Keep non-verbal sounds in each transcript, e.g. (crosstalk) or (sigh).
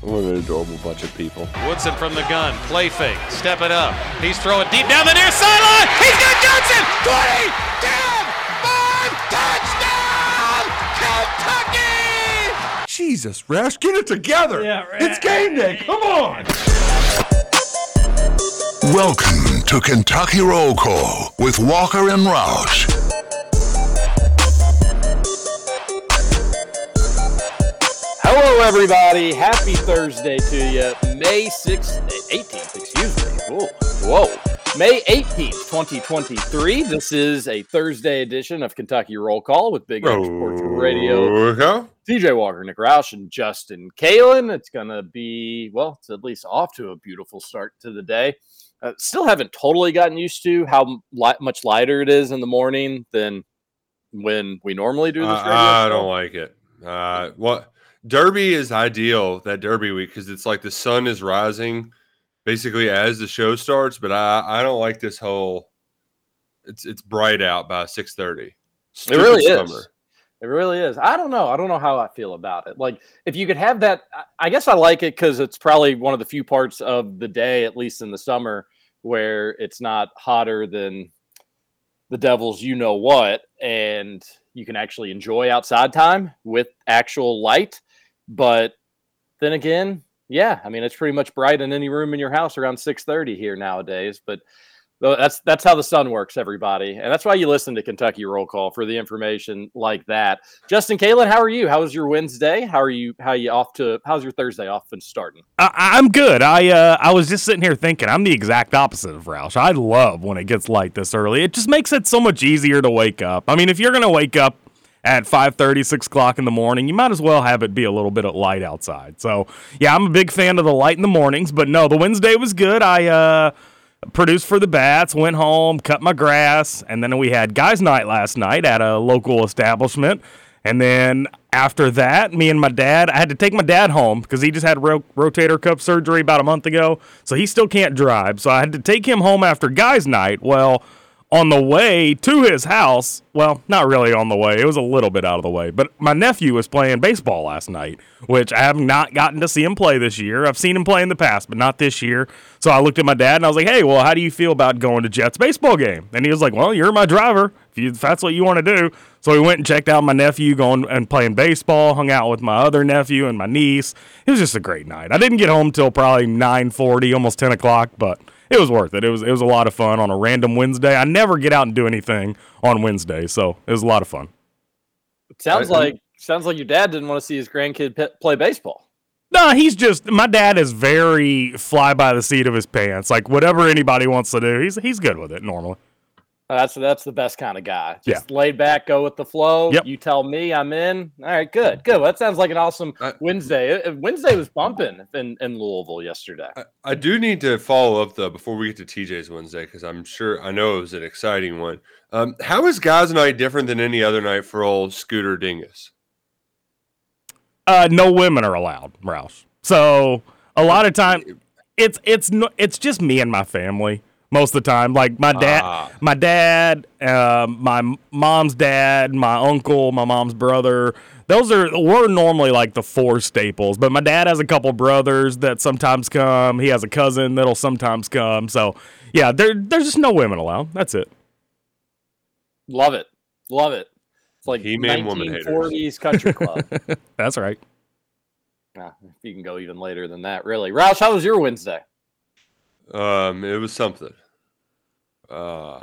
what an adorable bunch of people. Woodson from the gun, play fake, step it up. He's throwing deep down the near sideline. He's got Johnson. 20, 10, 5, touchdown, Kentucky! Jesus, Rash, get it together. Yeah, It's game day. Come on. Welcome to Kentucky Roll Call with Walker and Roush. Hello, everybody. Happy Thursday to you. May 6th, 18th, excuse me. Whoa. Whoa. May 18th, 2023. This is a Thursday edition of Kentucky Roll Call with Big X Sports Radio. TJ Walker, Nick Roush, and Justin Kalen. It's going to be, well, it's at least off to a beautiful start to the day. Uh, still haven't totally gotten used to how li- much lighter it is in the morning than when we normally do this. Uh, I don't like it. Uh, what Derby is ideal that Derby week because it's like the sun is rising basically as the show starts. But I, I don't like this whole. It's it's bright out by six thirty. It really is. It really is. I don't know. I don't know how I feel about it. Like, if you could have that, I- I guess I like it because it's probably one of the few parts of the day, at least in the summer, where it's not hotter than the devil's you know what, and you can actually enjoy outside time with actual light. But then again, yeah, I mean, it's pretty much bright in any room in your house around six thirty here nowadays. But that's that's how the sun works, everybody, and that's why you listen to Kentucky Roll Call for the information like that. Justin, Kalen, how are you? How was your Wednesday? How are you? How are you off to? How's your Thursday off and starting? I, I'm good. I uh, I was just sitting here thinking I'm the exact opposite of Roush. I love when it gets light this early. It just makes it so much easier to wake up. I mean, if you're gonna wake up at 5:30, 6 o'clock in the morning, you might as well have it be a little bit of light outside. So yeah, I'm a big fan of the light in the mornings. But no, the Wednesday was good. I uh, produced for the Bats, went home, cut my grass, and then we had guys' night last night at a local establishment. And then after that, me and my dad, I had to take my dad home because he just had ro- rotator cuff surgery about a month ago. So he still can't drive. So I had to take him home after guys' night. Well, on the way to his house, well, not really on the way. It was a little bit out of the way. But my nephew was playing baseball last night, which I have not gotten to see him play this year. I've seen him play in the past, but not this year. So I looked at my dad and I was like, hey, well, how do you feel about going to Jets baseball game? And he was like, well, you're my driver if, you, if that's what you want to do. So we went and checked out my nephew going and playing baseball, hung out with my other nephew and my niece. It was just a great night. I didn't get home till probably 9:40, almost 10 o'clock, but it was worth it. It was it was a lot of fun on a random Wednesday. I never get out and do anything on Wednesday, so it was a lot of fun. It sounds I- I'm- like sounds like your dad didn't want to see his grandkid pe- play baseball. No, he's just my dad is very fly by the seat of his pants. Like whatever anybody wants to do, he's he's good with it normally. That's that's the best kind of guy. Just laid back, go with the flow. Yep. You tell me, I'm in. All right, good, good. Well, that sounds like an awesome I- Wednesday. Wednesday was bumping in, in Louisville yesterday. I, I do need to follow up though before we get to TJ's Wednesday because I'm sure I know it was an exciting one. Um, how is guys' night different than any other night for old Scooter Dingus? Uh, no women are allowed, Rouse. So a lot of time, it's it's no, it's just me and my family most of the time. Like my dad, Ah. my dad, uh, my mom's dad, my uncle, my mom's brother. Those are we're normally like the four staples. But my dad has a couple brothers that sometimes come. He has a cousin that'll sometimes come. So yeah, there there's just no women allowed. That's it. Love it, love it. It's like He-Man woman haters. 1940s country club. (laughs) That's right. Yeah, if you can go even later than that, really. Roush, how was your Wednesday? Um, it was something. Uh,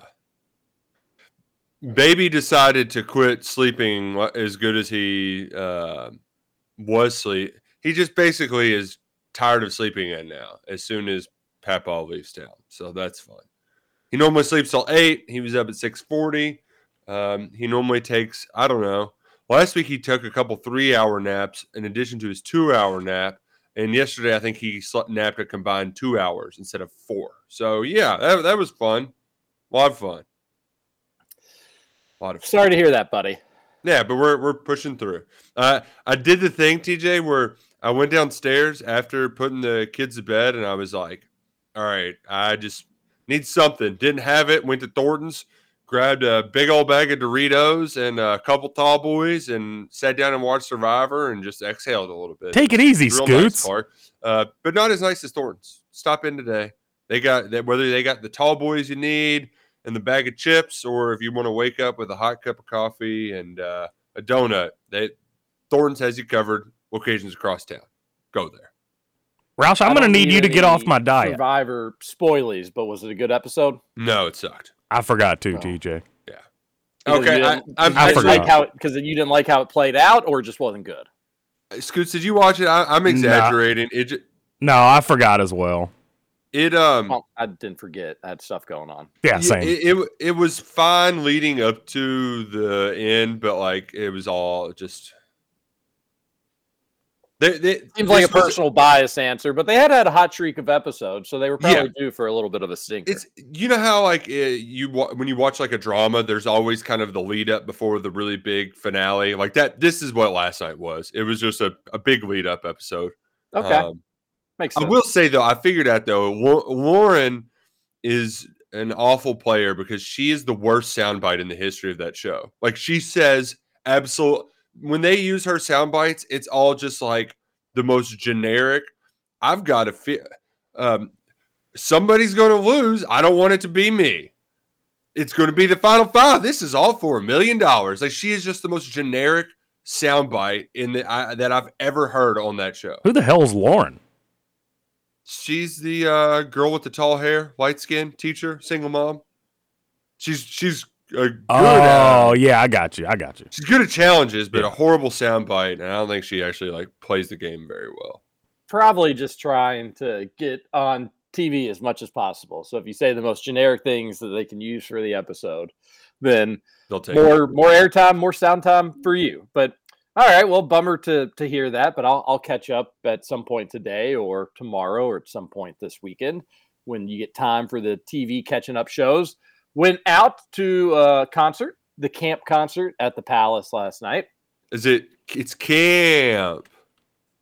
Baby decided to quit sleeping as good as he uh, was sleep. He just basically is tired of sleeping in now. As soon as Papa leaves town, so that's fun. He normally sleeps till eight. He was up at six forty. Um, he normally takes I don't know. Last week he took a couple three hour naps in addition to his two hour nap. And yesterday, I think he slept, napped a combined two hours instead of four. So yeah, that, that was fun. A lot of fun. A lot of fun. Sorry to hear that, buddy. Yeah, but we're we're pushing through. Uh, I did the thing, TJ, where I went downstairs after putting the kids to bed, and I was like, "All right, I just need something." Didn't have it. Went to Thornton's, grabbed a big old bag of Doritos and a couple tall boys, and sat down and watched Survivor, and just exhaled a little bit. Take it easy, Scoots. Nice uh, but not as nice as Thornton's. Stop in today. They got that whether they got the tall boys you need and the bag of chips, or if you want to wake up with a hot cup of coffee and uh, a donut, they Thornton's has you covered. Locations across town. Go there. Roush, I'm going to need you to get off my diet. Survivor spoilies, but was it a good episode? No, it sucked. I forgot to, oh. TJ. Yeah. Okay, I, I, I, forgot. Like how because you didn't like how it played out, or it just wasn't good. Scoots, did you watch it? I, am exaggerating. It just, no, I forgot as well. It um, well, I didn't forget. I had stuff going on. Yeah, same. It, it, it was fine leading up to the end, but like it was all just. They, they, Seems like a personal bias answer, but they had had a hot streak of episodes, so they were probably yeah. due for a little bit of a stinker. It's you know how like eh, you when you watch like a drama, there's always kind of the lead up before the really big finale. Like that, this is what last night was. It was just a, a big lead up episode. Okay. Um, Makes sense. I will say though, I figured out though, Lauren is an awful player because she is the worst soundbite in the history of that show. Like she says, absolute when they use her sound bites, it's all just like the most generic. I've got to feel um, somebody's going to lose. I don't want it to be me. It's going to be the final five. This is all for a million dollars. Like she is just the most generic soundbite in the I, that I've ever heard on that show. Who the hell is Lauren? She's the uh, girl with the tall hair, light skin, teacher, single mom. She's she's uh, oh at, yeah, I got you. I got you. She's good at challenges, but yeah. a horrible soundbite, and I don't think she actually like plays the game very well. Probably just trying to get on TV as much as possible. So if you say the most generic things that they can use for the episode, then they'll take more it. more airtime, more sound time for you. But all right, well, bummer to to hear that, but I'll I'll catch up at some point today or tomorrow or at some point this weekend when you get time for the TV catching up shows. Went out to a concert, the Caamp concert at the Palace last night. Is it? It's Caamp.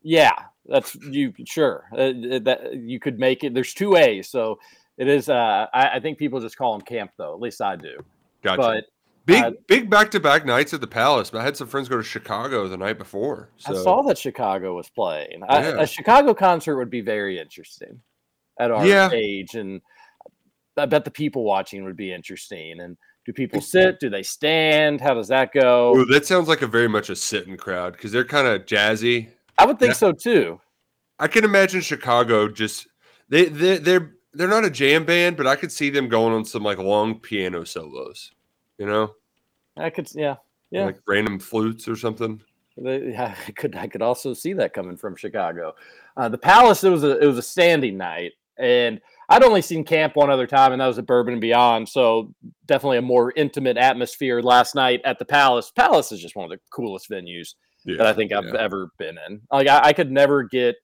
Yeah, that's you. Sure, uh, that you could make it. There's two A's, so it is. Uh, I, I think people just call them Caamp, though. At least I do. Gotcha. But Big uh, big back to back nights at the Palace. But I had some friends go to Chicago the night before. So. I saw that Chicago was playing. Yeah. I, a Chicago concert would be very interesting at our yeah. age, and I bet the people watching would be interesting. And do people sit? Do they stand? How does that go? Ooh, that sounds like a very much a sitting crowd because they're kind of jazzy. I would think yeah. so too. I can imagine Chicago just they they they're they're not a jam band, but I could see them going on some like long piano solos you know? I could, yeah, yeah, like random flutes or something. Yeah, (laughs) I could, I could also see that coming from Chicago. Uh, the Palace, it was a, it was a standing night, and I'd only seen Caamp one other time, and that was at Bourbon and Beyond. So definitely a more intimate atmosphere last night at the Palace. Palace is just one of the coolest venues yeah, that I think I've yeah. ever been in. Like I, I could never get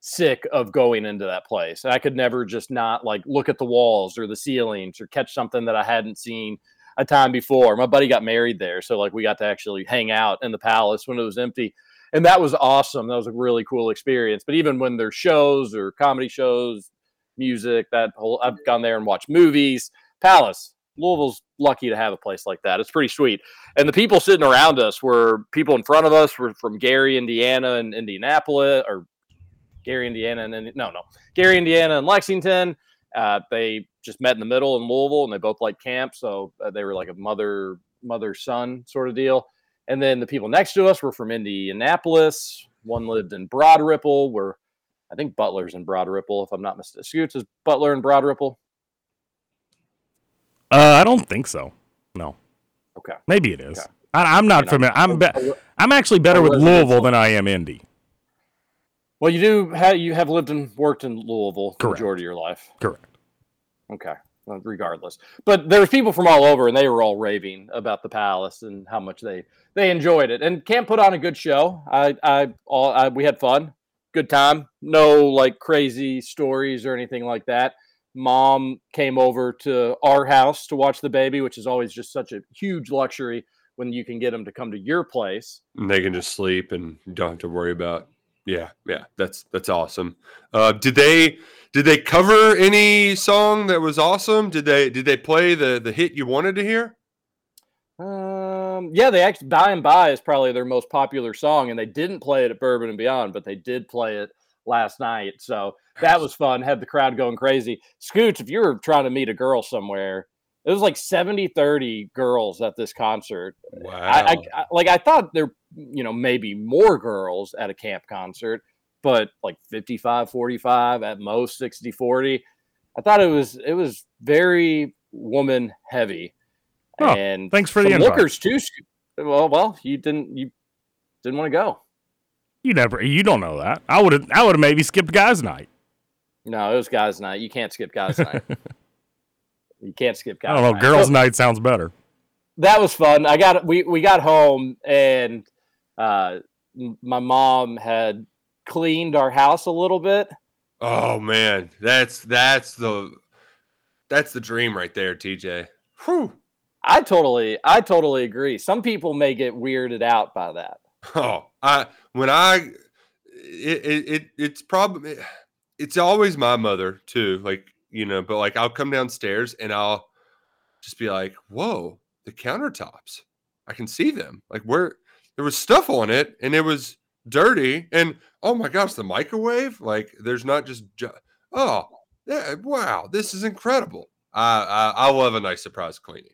sick of going into that place. I could never just not like look at the walls or the ceilings or catch something that I hadn't seen a time before. My buddy got married there, so like we got to actually hang out in the palace when it was empty, and that was awesome. That was a really cool experience. But even when there's shows or comedy shows, music, that whole I've gone there and watched movies. Palace, Louisville's lucky to have a place like that. It's pretty sweet. And the people sitting around us were people in front of us were from Gary, Indiana, and Indianapolis, or Gary, Indiana, and no, no, Gary, Indiana, and Lexington. Uh, they just met in the middle in Louisville, and they both like Caamp, so uh, they were like a mother mother son sort of deal. And then the people next to us were from Indianapolis. One lived in Broad Ripple, where I think Butler's in Broad Ripple, if I'm not mistaken. Scoots is Butler in Broad Ripple. Uh, I don't think so. No. Okay. Maybe it is. I, I'm not familiar. I'm be- I'm actually better with Louisville than I am Indy. Well, you do have you have lived and worked in Louisville the majority of your life. Correct. Okay. Well, regardless, but there's people from all over, and they were all raving about the Palace and how much they they enjoyed it. And Caamp put on a good show. I I all I, we had fun, good time. No like crazy stories or anything like that. Mom came over to our house to watch the baby, which is always just such a huge luxury when you can get them to come to your place. And they can just sleep and don't have to worry about. Yeah, yeah, that's that's awesome. Uh, did they did they cover any song that was awesome? Did they did they play the the hit you wanted to hear? Um, yeah, they actually "By and By" is probably their most popular song, and they didn't play it at Bourbon and Beyond, but they did play it last night. So that was fun. Had the crowd going crazy. Scooch, if you were trying to meet a girl somewhere, it was like 70 30 girls at this concert. Wow. I, I, I like I thought there, you know, maybe more girls at a Caamp concert, but like 55 45 at most 60 40. I thought it was it was very woman heavy. Oh, and thanks for the invite. lookers too. Well, well, you didn't you didn't want to go. You never. You don't know that. I would have. I would have maybe skipped guys' night. No, it was guys' night. You can't skip guys' night. (laughs) You can't skip guys' I don't know. night. Girls' So- night sounds better. that was fun. I got we we got home and uh my mom had cleaned our house a little bit. Oh man, that's that's the that's the dream right there, TJ. Whew. I totally I totally agree. Some people may get weirded out by that. Oh, I when I it it, it it's probably it's always my mother too. Like you know, but like I'll come downstairs and I'll just be like, "Whoa, the countertops! I can see them. Like where there was stuff on it and it was dirty. And oh my gosh, the microwave! Like there's not just ju- oh yeah, wow, this is incredible. I I, I love a nice surprise cleaning.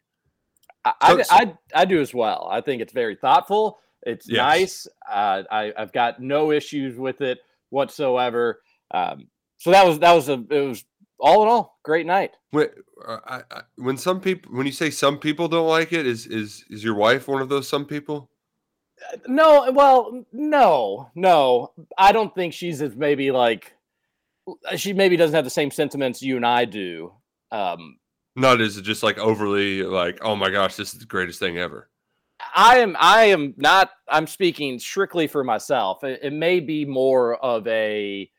I, So- I, I, I do as well. I think it's very thoughtful. It's Yes. nice. Uh, I, I've got no issues with it whatsoever. Um, so that was that was a it was all in all great night. When, uh, I, I, when some people when you say some people don't like it, is is is your wife one of those some people? No, well, no, no. I don't think she's as maybe like she maybe doesn't have the same sentiments you and I do. Um, Not is it just like overly like, oh my gosh, this is the greatest thing ever. I am I am not I'm speaking strictly for myself. It, it may be more of a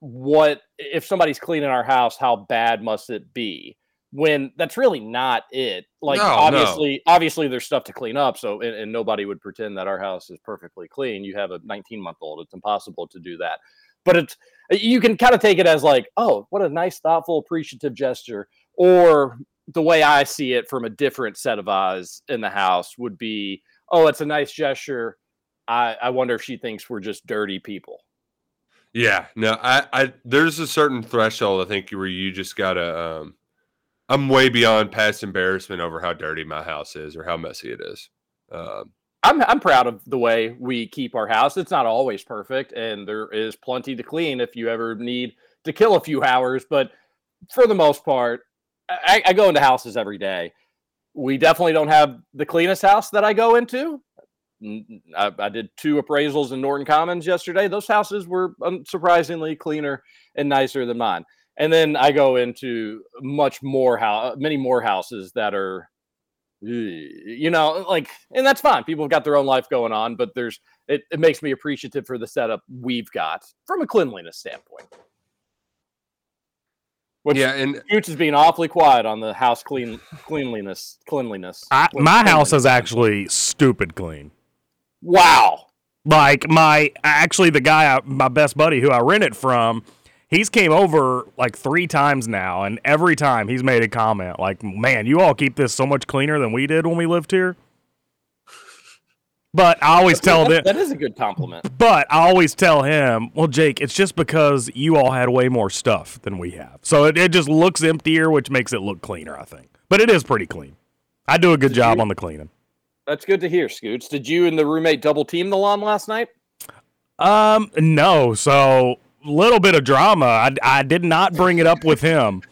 what if somebody's cleaning our house, how bad must it be? When that's really not it. Like No, no. obviously obviously there's stuff to clean up, so and, and nobody would pretend that our house is perfectly clean. You have a 19 month old, it's impossible to do that. But it's you can kind of take it as like, oh, what a nice, thoughtful, appreciative gesture. Or the way I see it from a different set of eyes in the house would be, oh, it's a nice gesture. I, I wonder if she thinks we're just dirty people. Yeah, no, I, I there's a certain threshold I think where you just gotta. um I'm way beyond past embarrassment over how dirty my house is or how messy it is. Um, I'm I'm proud of the way we keep our house. It's not always perfect, and there is plenty to clean if you ever need to kill a few hours. But for the most part, I, I go into houses every day. We definitely don't have the cleanest house that I go into. I did two appraisals in Norton Commons yesterday. Those houses were unsurprisingly cleaner and nicer than mine. And then I go into much more house, many more houses that are you know, like, and that's fine. People have got their own life going on, but there's it, it makes me appreciative for the setup we've got from a cleanliness standpoint. Which yeah, and Scooch is being awfully quiet on the house clean cleanliness cleanliness. I, clean- my house is actually stupid clean. wow. Like my actually the guy I, my best buddy who I rent it from, he's came over like three times now, and every time he's made a comment like, "Man, you all keep this so much cleaner than we did when we lived here." But I always tell them, That- is a good compliment. but I always tell him, "Well, Jake, it's just because you all had way more stuff than we have, so it, it just looks emptier, which makes it look cleaner, I think. But it is pretty clean. I do a good job you- on the cleaning." That's good to hear, Scoots. Did you and the roommate double team the lawn last night? Um, no. So little bit of drama. I, I did not bring it up with him.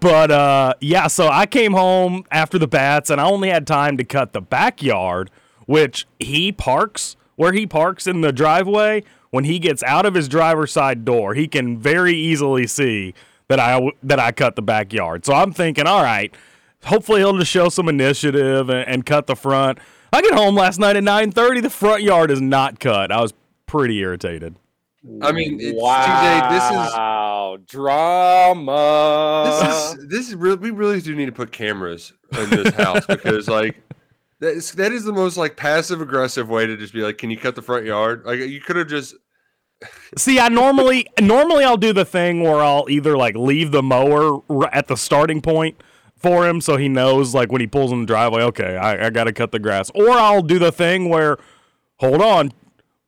but uh, yeah, so I came home after the bats, and I only had time to cut the backyard, which he parks where he parks in the driveway. When he gets out of his driver's side door, he can very easily see that I that I cut the backyard. So I'm thinking, all right, hopefully he'll just show some initiative and, and cut the front. I get home last night at 9:30. The front yard is not cut. I was pretty irritated. I mean, it's, wow, TJ, this is drama. this is this is really we really do need to put cameras in this house because like that is that is the most like passive aggressive way to just be like, can you cut the front yard? Like you could have just (laughs) See, I normally normally I'll do the thing where I'll either like leave the mower at the starting point for him so he knows like when he pulls in the driveway, okay, I, I got to cut the grass. Or I'll do the thing where, hold on,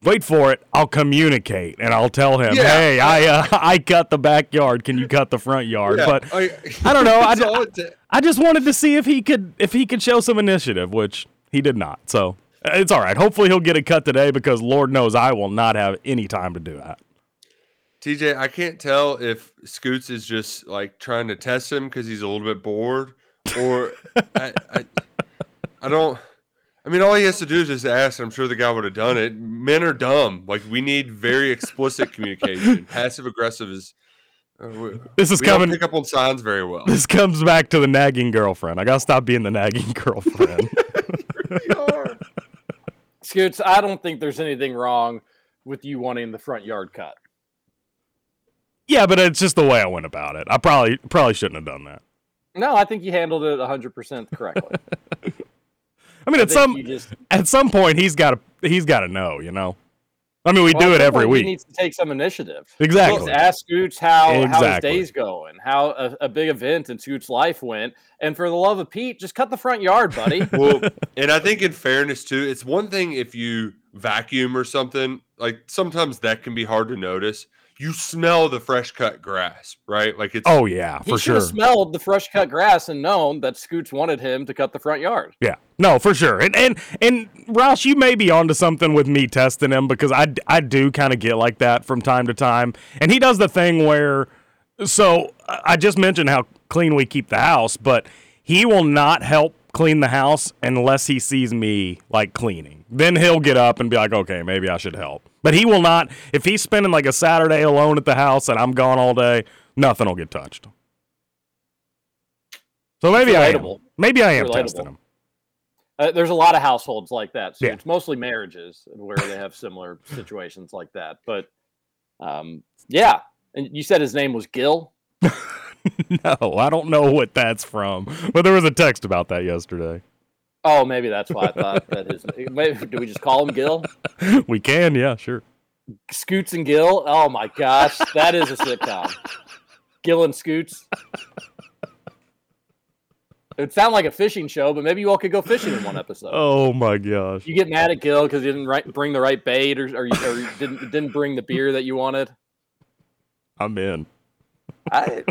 wait for it. I'll communicate and I'll tell him, Yeah. hey, I uh, (laughs) I cut the backyard. Can you cut the front yard? Yeah, but I, I don't know. (laughs) I, that's all it ta- I just wanted to see if he could if he could show some initiative, which he did not. So uh, it's all right. Hopefully he'll get it cut today because Lord knows I will not have any time to do that. TJ, I can't tell if Scoots is just like trying to test him because he's a little bit bored, or (laughs) I, I, I don't. I mean, all he has to do is just ask. I'm sure the guy would have done it. Men are dumb. Like we need very explicit communication. (laughs) Passive aggressive is. Uh, we, This is we don't coming. pick up on signs very well. This comes back to the nagging girlfriend. I gotta stop being the nagging (laughs) girlfriend. Scoots, I don't think there's anything wrong with you wanting the front yard cut. yeah, but it's just the way I went about it. I probably probably shouldn't have done that. No, I think you handled it 100% correctly. (laughs) I mean, I at some just at some point he's got to he's got to know. You know, I mean, we Well, do it every week. He needs to take some initiative. Exactly. Just ask Scoots how, how his day's going, how a, a big event in Scoots' life went. And for the love of Pete, just cut the front yard, buddy. (laughs) well, and I think in fairness too, it's one thing if you vacuum or something, like sometimes that can be hard to notice. You smell the fresh cut grass, right? Like it's Oh yeah, he for should sure. have smelled the fresh cut grass and known that Scoots wanted him to cut the front yard. Yeah, no, for sure. And and and Roush, you may be onto something with me testing him because I I do kind of get like that from time to time. And he does the thing where, so I I just mentioned how clean we keep the house, but he will not help clean the house unless he sees me like cleaning. Then he'll get up and be like, okay, maybe I should help. But he will not. If he's spending like a Saturday alone at the house and I'm gone all day, nothing will get touched. So maybe I am. Maybe I am testing him. Uh, there's a lot of households like that. So Yeah. it's mostly marriages where they have similar (laughs) situations like that. But um, yeah. And you said his name was Gil. (laughs) (laughs) No, I don't know what that's from, but there was a text about that yesterday. Oh, maybe that's why I thought that his. Maybe, do we just call him Gil? (laughs) We can, yeah, sure. Scoots and Gil. Oh my gosh, that is a sitcom. Gil and Scoots. It would sound like a fishing show, but maybe you all could go fishing in one episode. Oh my gosh. You get mad at Gil because he didn't right, bring the right bait, or, or, you, or you didn't didn't bring the beer that you wanted. I'm in. I,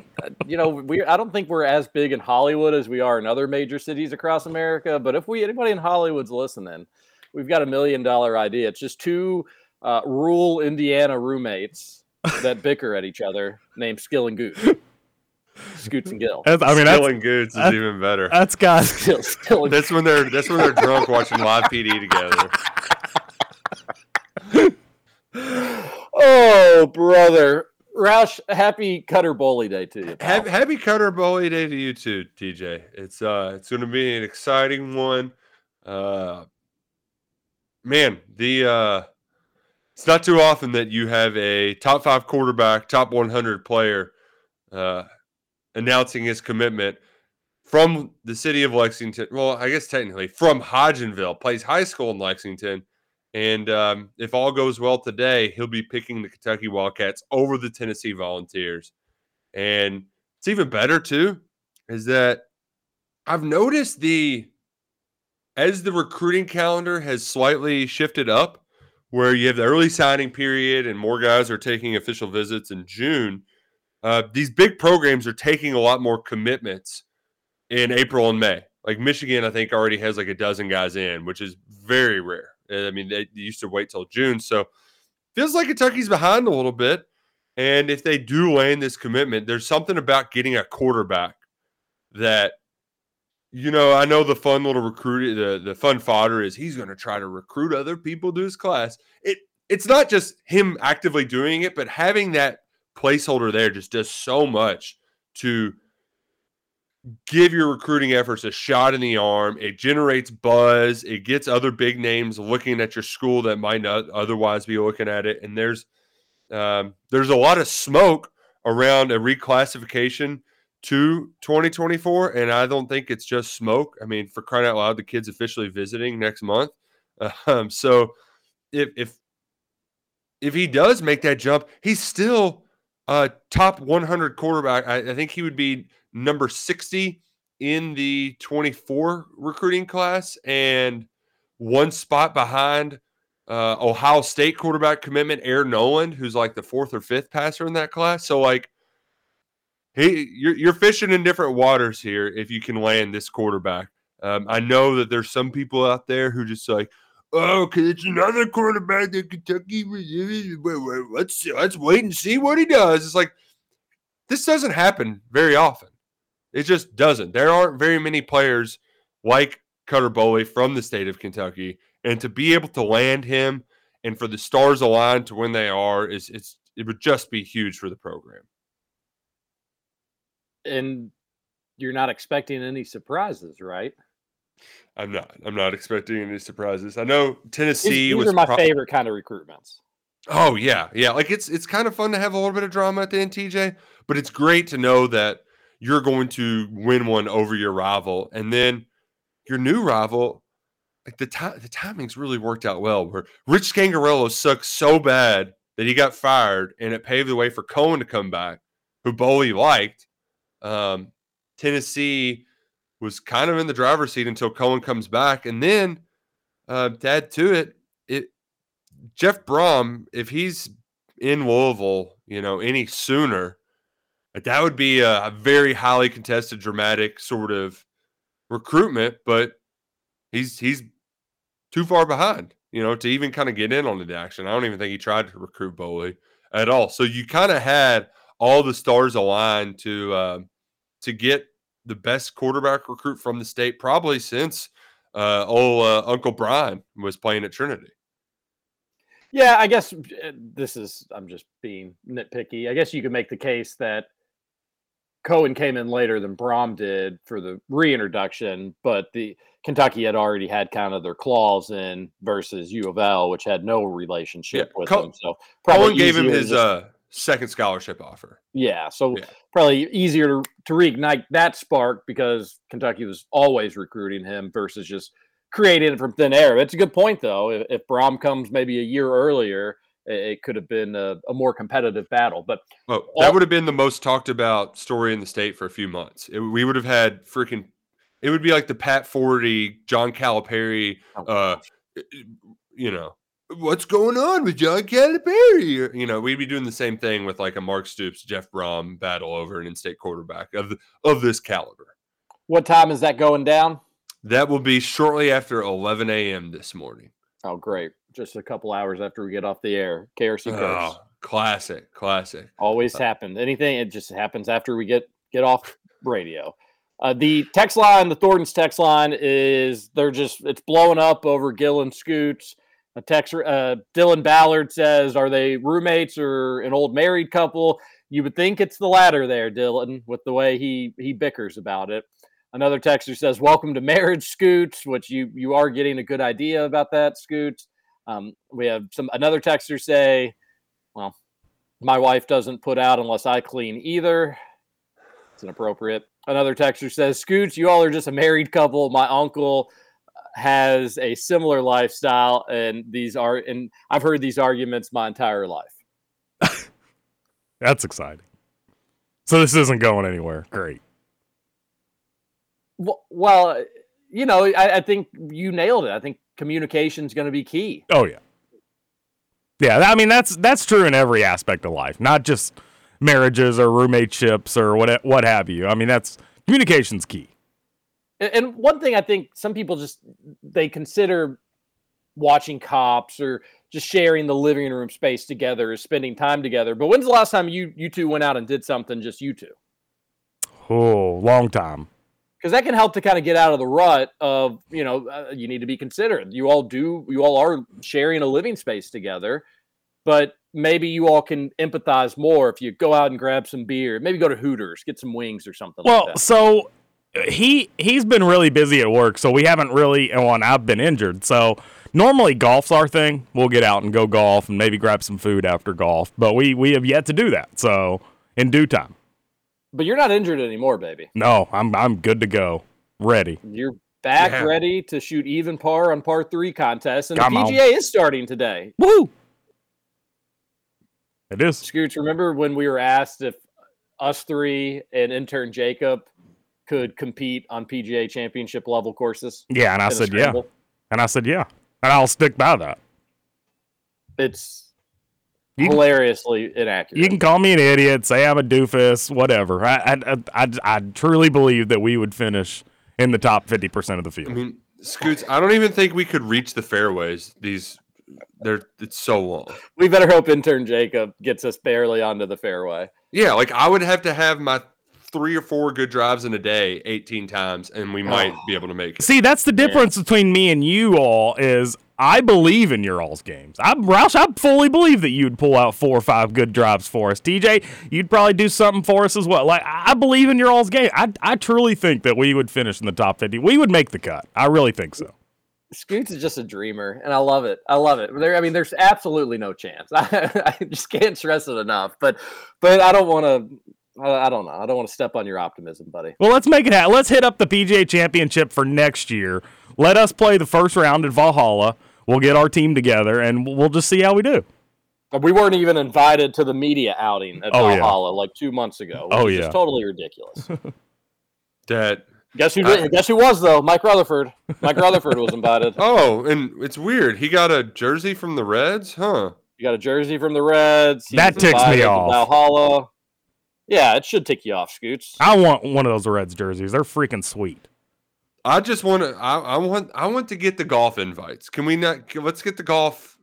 you know, we I don't think we're as big in Hollywood as we are in other major cities across America. But if we anybody in Hollywood's listening, we've got a million dollar idea. It's just two uh, rural Indiana roommates that bicker at each other, named Skill and Goot, Scoots and Gill. That's, I mean, that's, Killing Goods is even better. that's got (laughs) Skill, Skill and That's when they're that's when they're drunk watching live PD together. (laughs) Oh, brother. Roush, happy Cutter Boley Day to you. Happy, happy Cutter Boley Day to you too, TJ. It's uh it's gonna be an exciting one. Uh man, the uh it's not too often that you have a top five quarterback, top 100 player uh announcing his commitment from the city of Lexington. Well, I guess technically from Hodgenville, plays high school in Lexington. And um, if all goes well today, he'll be picking the Kentucky Wildcats over the Tennessee Volunteers. And it's even better too, is that I've noticed the as the recruiting calendar has slightly shifted up, where you have the early signing period and more guys are taking official visits in June. Uh, these big programs are taking a lot more commitments in April and May. Like Michigan, I think already has like a dozen guys in, which is very rare. I mean, they used to wait till June, so feels like Kentucky's behind a little bit. And if they do land this commitment, there's something about getting a quarterback that, you know, I know the fun little recruit, the, the fun fodder is he's going to try to recruit other people to his class. It It's not just him actively doing it, but having that placeholder there just does so much to give your recruiting efforts a shot in the arm. It generates buzz. It gets other big names looking at your school that might not otherwise be looking at it. And there's um, there's a lot of smoke around a reclassification to 2024, and I don't think it's just smoke. I mean, for crying out loud, the kid's officially visiting next month. (laughs) Um, so if if if he does make that jump, he's still a top 100 quarterback. I, I think he would be number 60 in the 24 recruiting class and one spot behind uh, Ohio State quarterback commitment Air Noland, who's like the fourth or fifth passer in that class. So like, hey, you're you're fishing in different waters here if you can land this quarterback. Um, I know that there's some people out there who just like, oh, because it's another quarterback that Kentucky. Let's let's wait and see what he does. It's like this doesn't happen very often. It just doesn't. There aren't very many players like Cutter Boley from the state of Kentucky, and to be able to land him and for the stars aligned to when they are is it's it would just be huge for the program. And you're not expecting any surprises, right? I'm not. I'm not expecting any surprises. I know Tennessee these, these was my pro- favorite kind of recruitments. Oh yeah, yeah. Like it's it's kind of fun to have a little bit of drama at the end, TJ, but it's great to know that you're going to win one over your rival, and then your new rival. Like the time, the timing's really worked out well. Where Rich Scangarello sucked so bad that he got fired, and it paved the way for Coen to come back, who Boley liked. Um, Tennessee was kind of in the driver's seat until Coen comes back, and then uh, to add to it, it Jeff Brohm, if he's in Louisville, you know, any sooner, that would be a, a very highly contested, dramatic sort of recruitment. But he's he's too far behind, you know, to even kind of get in on the action. I don't even think he tried to recruit Boley at all. So you kind of had all the stars aligned to uh, to get the best quarterback recruit from the state probably since uh, old uh, Uncle Brian was playing at Trinity. Yeah, I guess uh, this is, I'm just being nitpicky. I guess you could make the case that Coen came in later than Brohm did for the reintroduction, but the Kentucky had already had kind of their claws in versus U of L, which had no relationship Yeah, with Co- them. So Coen gave him his just- uh, second scholarship offer. yeah, so Yeah. probably easier to, to reignite that spark because Kentucky was always recruiting him versus just creating it from thin air. It's a good point though. If, if Brohm comes maybe a year earlier, it, it could have been a, a more competitive battle. But Oh, All- that would have been the most talked about story in the state for a few months. It- we would have had freaking. It would be like the Pat Forty, John Calipari. Oh, Uh, you know what's going on with John Calipari? You know, we'd be doing the same thing with like a Mark Stoops, Jeff Brohm battle over an in-state quarterback of of this caliber. what time is that going down? That will be shortly after 11 a.m. this morning. Oh, great. Just a couple hours after we get off the air. KRC. Oh, classic, classic. Always happens. Anything, it just happens after we get get off radio. Uh, the text line, the Thornton's text line is they're just it's blowing up over Gill and Scoots. A text, uh, Dylan Ballard says, "Are they roommates or an old married couple?" You would think it's the latter there, Dylan, with the way he he bickers about it. Another texter says, "Welcome to marriage, Scoots," which you you are getting a good idea about that, Scoots. Um, we have some another texter say, "Well, my wife doesn't put out unless I clean either." It's inappropriate. Another texter says, "Scoots, you all are just a married couple. My uncle has a similar lifestyle, and these are and I've heard these arguments my entire life." (laughs) That's exciting. So this isn't going anywhere. Great. Well, well you know, I, I think you nailed it. I think communication is going to be key. Oh yeah. Yeah, I mean that's that's true in every aspect of life, not just marriages or roommateships or what what have you. I mean that's communication's key. And- one thing I think some people just they consider watching cops or just sharing the living room space together is spending time together. But when's the last time you you two went out and did something just you two? Oh, long time. Because that can help to kind of get out of the rut of you know uh, you need to be considerate. You all do you all are sharing a living space together, but maybe you all can empathize more if you go out and grab some beer, maybe go to Hooters, get some wings or something. Well, like so he he's been really busy at work, so we haven't really. And well, I've been injured, so normally golf's our thing. We'll get out and go golf and maybe grab some food after golf, but we we have yet to do that. So in due time. But you're not injured anymore, baby. No, I'm I'm good to go, ready. You're back Yeah. ready to shoot even par on par three contest, and Come the on. PGA is starting today. Woo! It is. Scooch, remember when we were asked if us three and intern Jacob could compete on PGA championship level courses? Yeah, and I said yeah, and I said yeah, and I'll stick by that. It's You can- hilariously inaccurate. You can call me an idiot, say I'm a doofus, whatever. I I I, I, I truly believe that we would finish in the top fifty percent of the field. I mean, Scoots, I don't even think we could reach the fairways. These, they're it's so long. we better hope intern Jacob gets us barely onto the fairway. Yeah, like I would have to have my three or four good drives in a day, eighteen times, and we oh. might be able to make it. See, that's the difference between me and you all is I believe in your all's games. I Roush, I fully believe that you'd pull out four or five good drives for us. TJ, you'd probably do something for us as well. Like I believe in your all's game. I I truly think that we would finish in the top fifty. We would make the cut. I really think so. Scoots is just a dreamer, and I love it. I love it. There, I mean, there's absolutely no chance. I, (laughs) I just can't stress it enough. But, but I don't want to. I, I don't know. I don't want to step on your optimism, buddy. Well, let's make it happen. Let's hit up the PGA Championship for next year. Let us play the first round at Valhalla. We'll get our team together and we'll just see how we do. We weren't even invited to the media outing at Oh, yeah. Valhalla like two months ago. Which Oh, is yeah. just totally ridiculous. (laughs) That guess who? I- guess who was though? Mike Rutherford. Mike Rutherford was invited. (laughs) oh, and it's weird. He got a jersey from the Reds, huh? You got a jersey from the Reds. He That ticks me off. Valhalla. Yeah, it should take you off, Scoots. I want one of those Reds jerseys. They're freaking sweet. I just want to. I, I want. I want to get the golf invites. Can we not? can- Let's get the golf.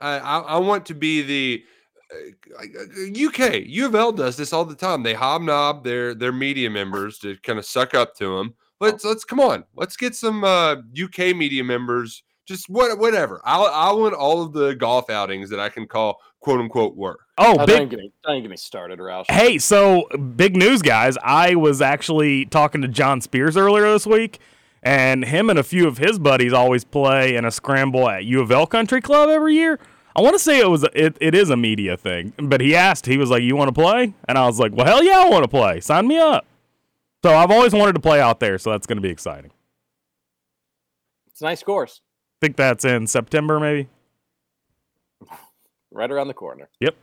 I. I, I want to be the. Uh, UK U of L does this all the time. They hobnob their their media members to kind of suck up to them. Let's let's come on. Let's get some uh, UK media members. Just what whatever. I I want all of the golf outings that I can call quote unquote work. Oh, Oh, big don't get me, don't get me started, Roush. Hey, so big news, guys. I was actually talking to John Spears earlier this week, and him and a few of his buddies always play in a scramble at U of L Country Club every year. I want to say it was a, it, it is a media thing, but he asked, he was like, "You want to play?" And I was like, "Well, hell yeah, I want to play. Sign me up." So I've always wanted to play out there, so that's going to be exciting. It's a nice course, I think that's in September, maybe. Right around the corner. Yep.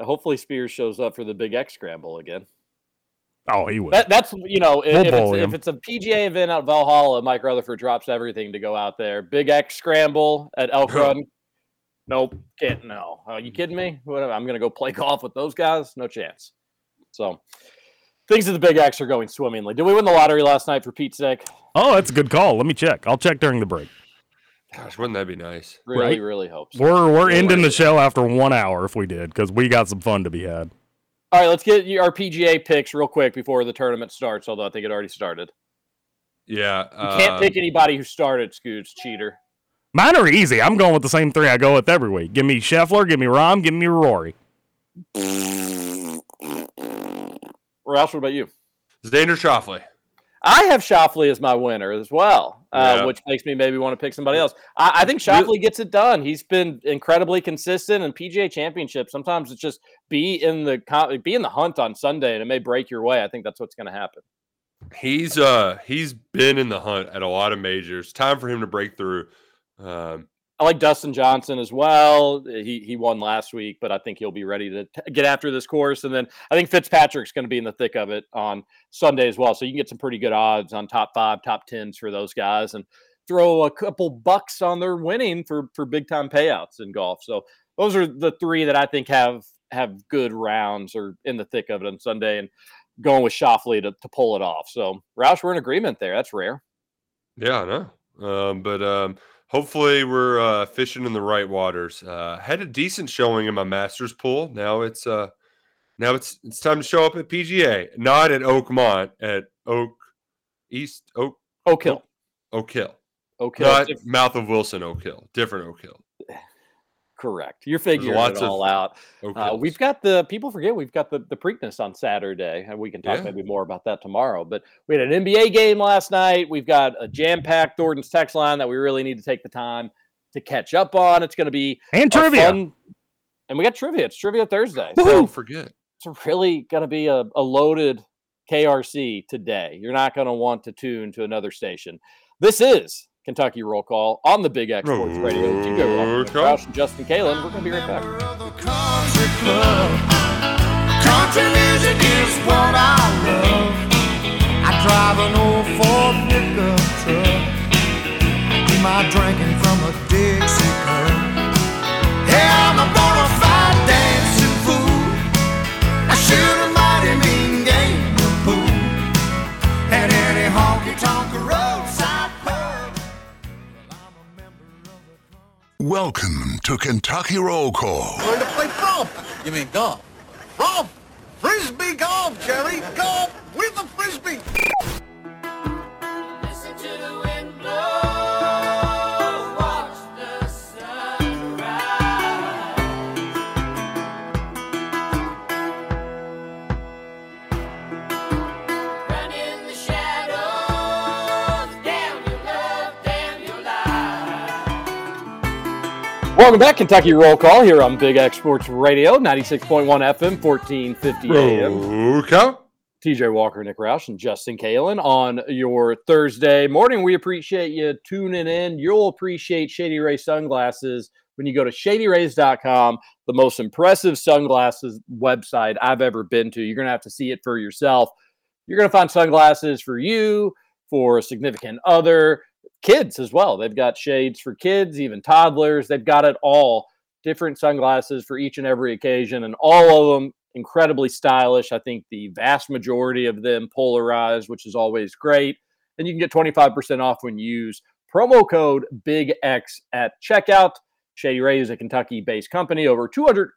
Hopefully, Spears shows up for the Big X scramble again. Oh, he would. That, that's you know if, We'll if, it's, if it's a PGA event at Valhalla, Mike Rutherford drops everything to go out there. Big X scramble at Elk Run. Nope, can't. No, are you kidding me? Whatever. I'm gonna go play (laughs) golf with those guys. No chance. So things at the Big X are going swimmingly. Did we win the lottery last night for Pete's sake? oh, that's a good call. Let me check. I'll check during the break. Gosh, wouldn't that be nice? Really, Right. really hope so. We're we're Yeah, ending the show after one hour if we did because we got some fun to be had. All right, let's get our PGA picks real quick before the tournament starts. Although I think it already started. Yeah. You can't pick um, anybody who started. Scoots, cheater. Mine are easy. I'm going with the same three I go with every week. Give me Scheffler, give me Rahm, give me Rory. Roush, what about you? Xander Schauffele. I have Schauffele as my winner as well, uh, Yeah. which makes me maybe want to pick somebody else. I, I think Schauffele gets it done. He's been incredibly consistent in PGA Championship. Sometimes it's just be in the be in the hunt on Sunday, and it may break your way. I think that's what's going to happen. He's uh he's been in the hunt at a lot of majors. Time for him to break through. Um, I like Dustin Johnson as well. He he won last week, but I think he'll be ready to t- get after this course. And then I think Fitzpatrick's going to be in the thick of it on Sunday as well. So you can get some pretty good odds on top five, top tens for those guys, and throw a couple bucks on their winning for for big time payouts in golf. So those are the three that I think have have good rounds or in the thick of it on Sunday, and going with Schauffele to, to pull it off. So Roush, we're in agreement there. That's rare. yeah, I know. Um, but um, hopefully we're uh, fishing in the right waters. Uh, had a decent showing in my Masters pool. Now it's uh, now it's it's time to show up at PGA, not at Oakmont, at Oak East Oak Oak Hill. Oak Hill. Oak Hill. Not Mouth of Wilson Oak Hill. Different Oak Hill. Correct. You're figuring lots it of all out. Oak Uh, we've got the people forget we've got the the Preakness on Saturday, and we can talk Yeah. maybe more about that tomorrow. But we had an NBA game last night. We've got a jam packed Thornton's text line that we really need to take the time to catch up on. It's going to be And trivia. fun- and we got trivia. It's trivia Thursday. Don't So forget. it's really going to be a, a loaded KRC today. You're not going to want to tune to another station. This is Kentucky Roll Call on the Big X Sports Radio. with TJ Walker, Roush, and Justin Kalen. We're going to be right back. country club. Country music is what I love. I drive an old Ford pickup truck. Do my drinking from a Dixie cup. Yeah, I'm a bona fide dancing fool. I shoot Welcome to Kentucky Roll Call. Learn to play golf. You mean golf? Golf! Frisbee golf, Jerry! Golf with a frisbee! Welcome back, Kentucky Roll Call here on Big X Sports Radio, 96.1 FM, 1450 AM. Okay. TJ Walker, Nick Roush, and Justin Kalen on your Thursday morning. We appreciate you tuning in. You'll appreciate Shady Ray sunglasses when you go to shadyrays.com, the most impressive sunglasses website I've ever been to. You're going to have to see it for yourself. You're going to find sunglasses for you, for a significant other, kids as well. They've got shades for kids, even toddlers. They've got it all. Different sunglasses for each and every occasion, and all of them incredibly stylish. I think the vast majority of them polarized, which is always great. And you can get 25% off when you use promo code Big X at checkout. Shady Ray is a Kentucky based company, over 200,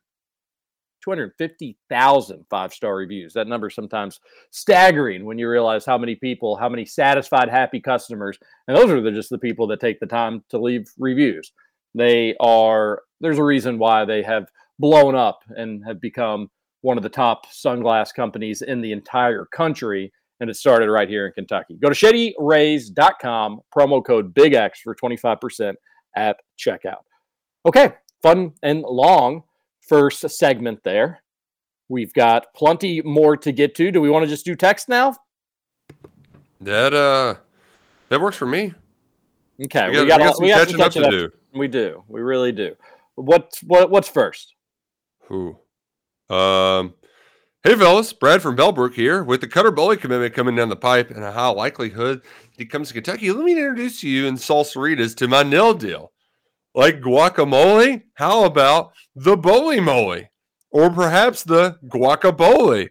250,000 five star reviews. That number sometimes staggering when you realize how many people, how many satisfied, happy customers. And those are the, just the people that take the time to leave reviews. They are, there's a reason why they have blown up and have become one of the top sunglass companies in the entire country. And it started right here in Kentucky. Go to shadyrays.com, promo code BIGX for 25% at checkout. Okay, fun and long first segment there. We've got plenty more to get to. Do we want to just do text now? That uh that works for me. Okay, We we got- got, we got some catching up to do. We do. We really do. What's what? What's first? Who? Um Hey fellas, Brad from Bellbrook here. With the Cutter Boley commitment coming down the pipe and a high likelihood he comes to Kentucky, let me introduce you and in salsaritas to my nil deal. Like guacamole, how about the Bully Moly? Or perhaps the guacabole?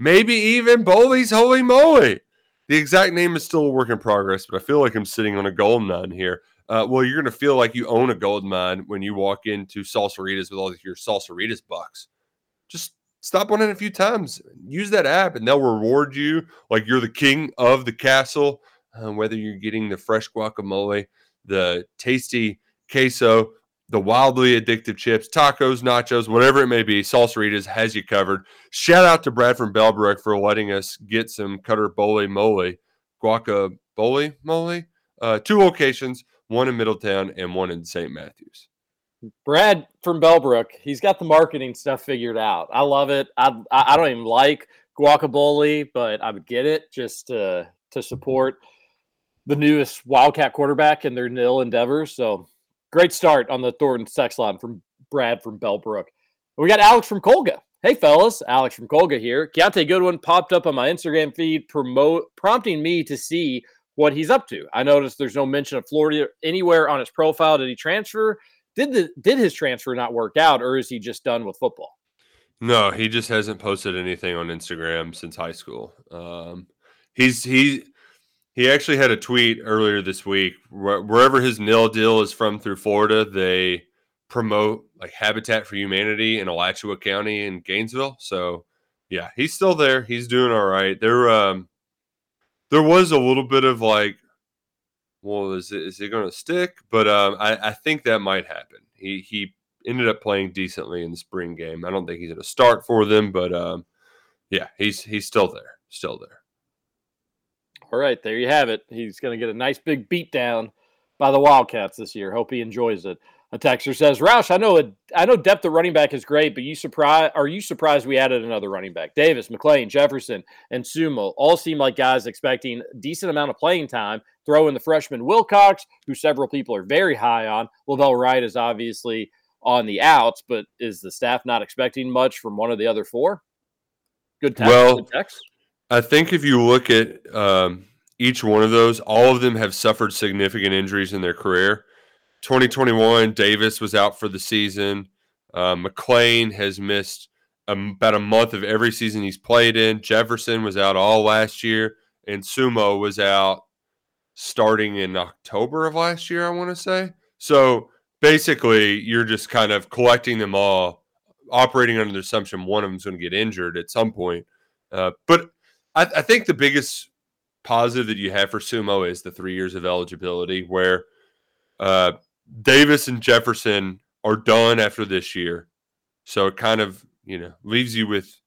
Maybe even Bully's Holy Moly. The exact name is still a work in progress, but I feel like I'm sitting on a gold mine here. Uh, well, you're going to feel like you own a gold mine when you walk into Salsaritas with all your Salsaritas bucks. Just stop on in a few times. Use that app, and they'll reward you like you're the king of the castle. Uh, whether you're getting the fresh guacamole, the tasty queso, the wildly addictive chips, tacos, nachos, whatever it may be, Salsaritas has you covered. Shout out to Brad from Bellbrook for letting us get some Cutter Bole Mole, Guacabole Mole. Uh, two locations, one in Middletown and one in St. Matthews. Brad from Bellbrook. He's got the marketing stuff figured out. I love it. I I I don't even like guacamole, but I would get it just to to support the newest Wildcat quarterback in their nil endeavors. So great start on the Thornton sex line from Brad from Bellbrook. We got Alex from Colga. Hey fellas, Alex from Colga here. Kiyaunta Goodwin popped up on my Instagram feed, promote prompting me to see what he's up to. I noticed there's no mention of Florida anywhere on his profile. Did he transfer? Did the did his transfer not work out, or is he just done with football? No, he just hasn't posted anything on Instagram since high school. Um, he's he He actually had a tweet earlier this week. Where, wherever his nil deal is from through Florida, they promote like Habitat for Humanity in Alachua County in Gainesville. So yeah, he's still there. He's doing all right. There um there was a little bit of like, well, is it is it gonna stick? But um I, I think that might happen. He he ended up playing decently in the spring game. I don't think he's gonna start for them, but um yeah, he's he's still there. Still there. All right, there you have it. He's going to get a nice big beat down by the Wildcats this year. Hope he enjoys it. A texter says, "Roush, I know it, I know depth of running back is great, but you surprised? Are you surprised we added another running back? Davis, McClain, Jefferson, and Sumo all seem like guys expecting decent amount of playing time. Throw in the freshman Wilcox, who several people are very high on. La'Vell Wright is obviously on the outs, but is the staff not expecting much from one of the other four? Good text. Well, good text. I think if you look at um, each one of those, all of them have suffered significant injuries in their career. 2021, Davis was out for the season. Uh, McClain has missed um, about a month of every season he's played in. Jefferson was out all last year, and Sumo was out starting in October of last year, I want to say. So basically, you're just kind of collecting them all, operating under the assumption one of them's going to get injured at some point. Uh, but I, I think the biggest positive that you have for Sumo is the three years of eligibility, where uh, Davis and Jefferson are done after this year. So it kind of, you know, leaves you with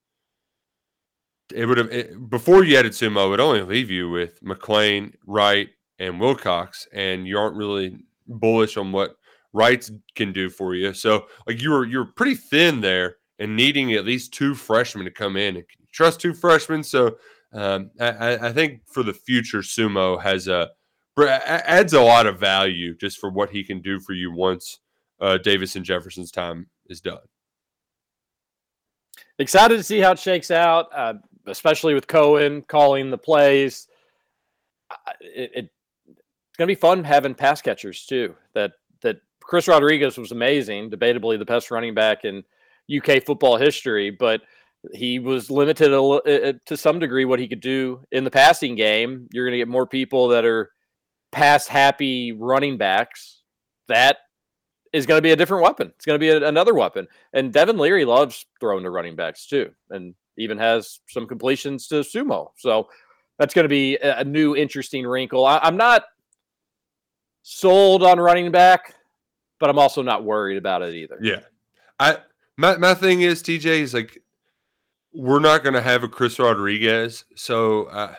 it would have it, before you added Sumo, it would only leave you with McClain, Wright, and Wilcox, and you aren't really bullish on what Wrights can do for you. So like you were you're pretty thin there and needing at least two freshmen to come in and trust two freshmen. So um, I, I think for the future, Sumo has a adds a lot of value just for what he can do for you once uh, Davis and Jefferson's time is done. Excited to see how it shakes out, uh, especially with Coen calling the plays. It, it, it's going to be fun having pass catchers too. That that Chris Rodriguez was amazing, debatably the best running back in UK football history, but he was limited a, uh, uh, to some degree what he could do in the passing game. You're going to get more people that are pass happy running backs. That is going to be a different weapon. It's going to be a, another weapon. And Devin Leary loves throwing to running backs too, and even has some completions to Sumo. So that's going to be a, a new interesting wrinkle. I, I'm not sold on running back, but I'm also not worried about it either. Yeah, I my my thing is TJ is like we're not going to have a Chris Rodriguez, so uh,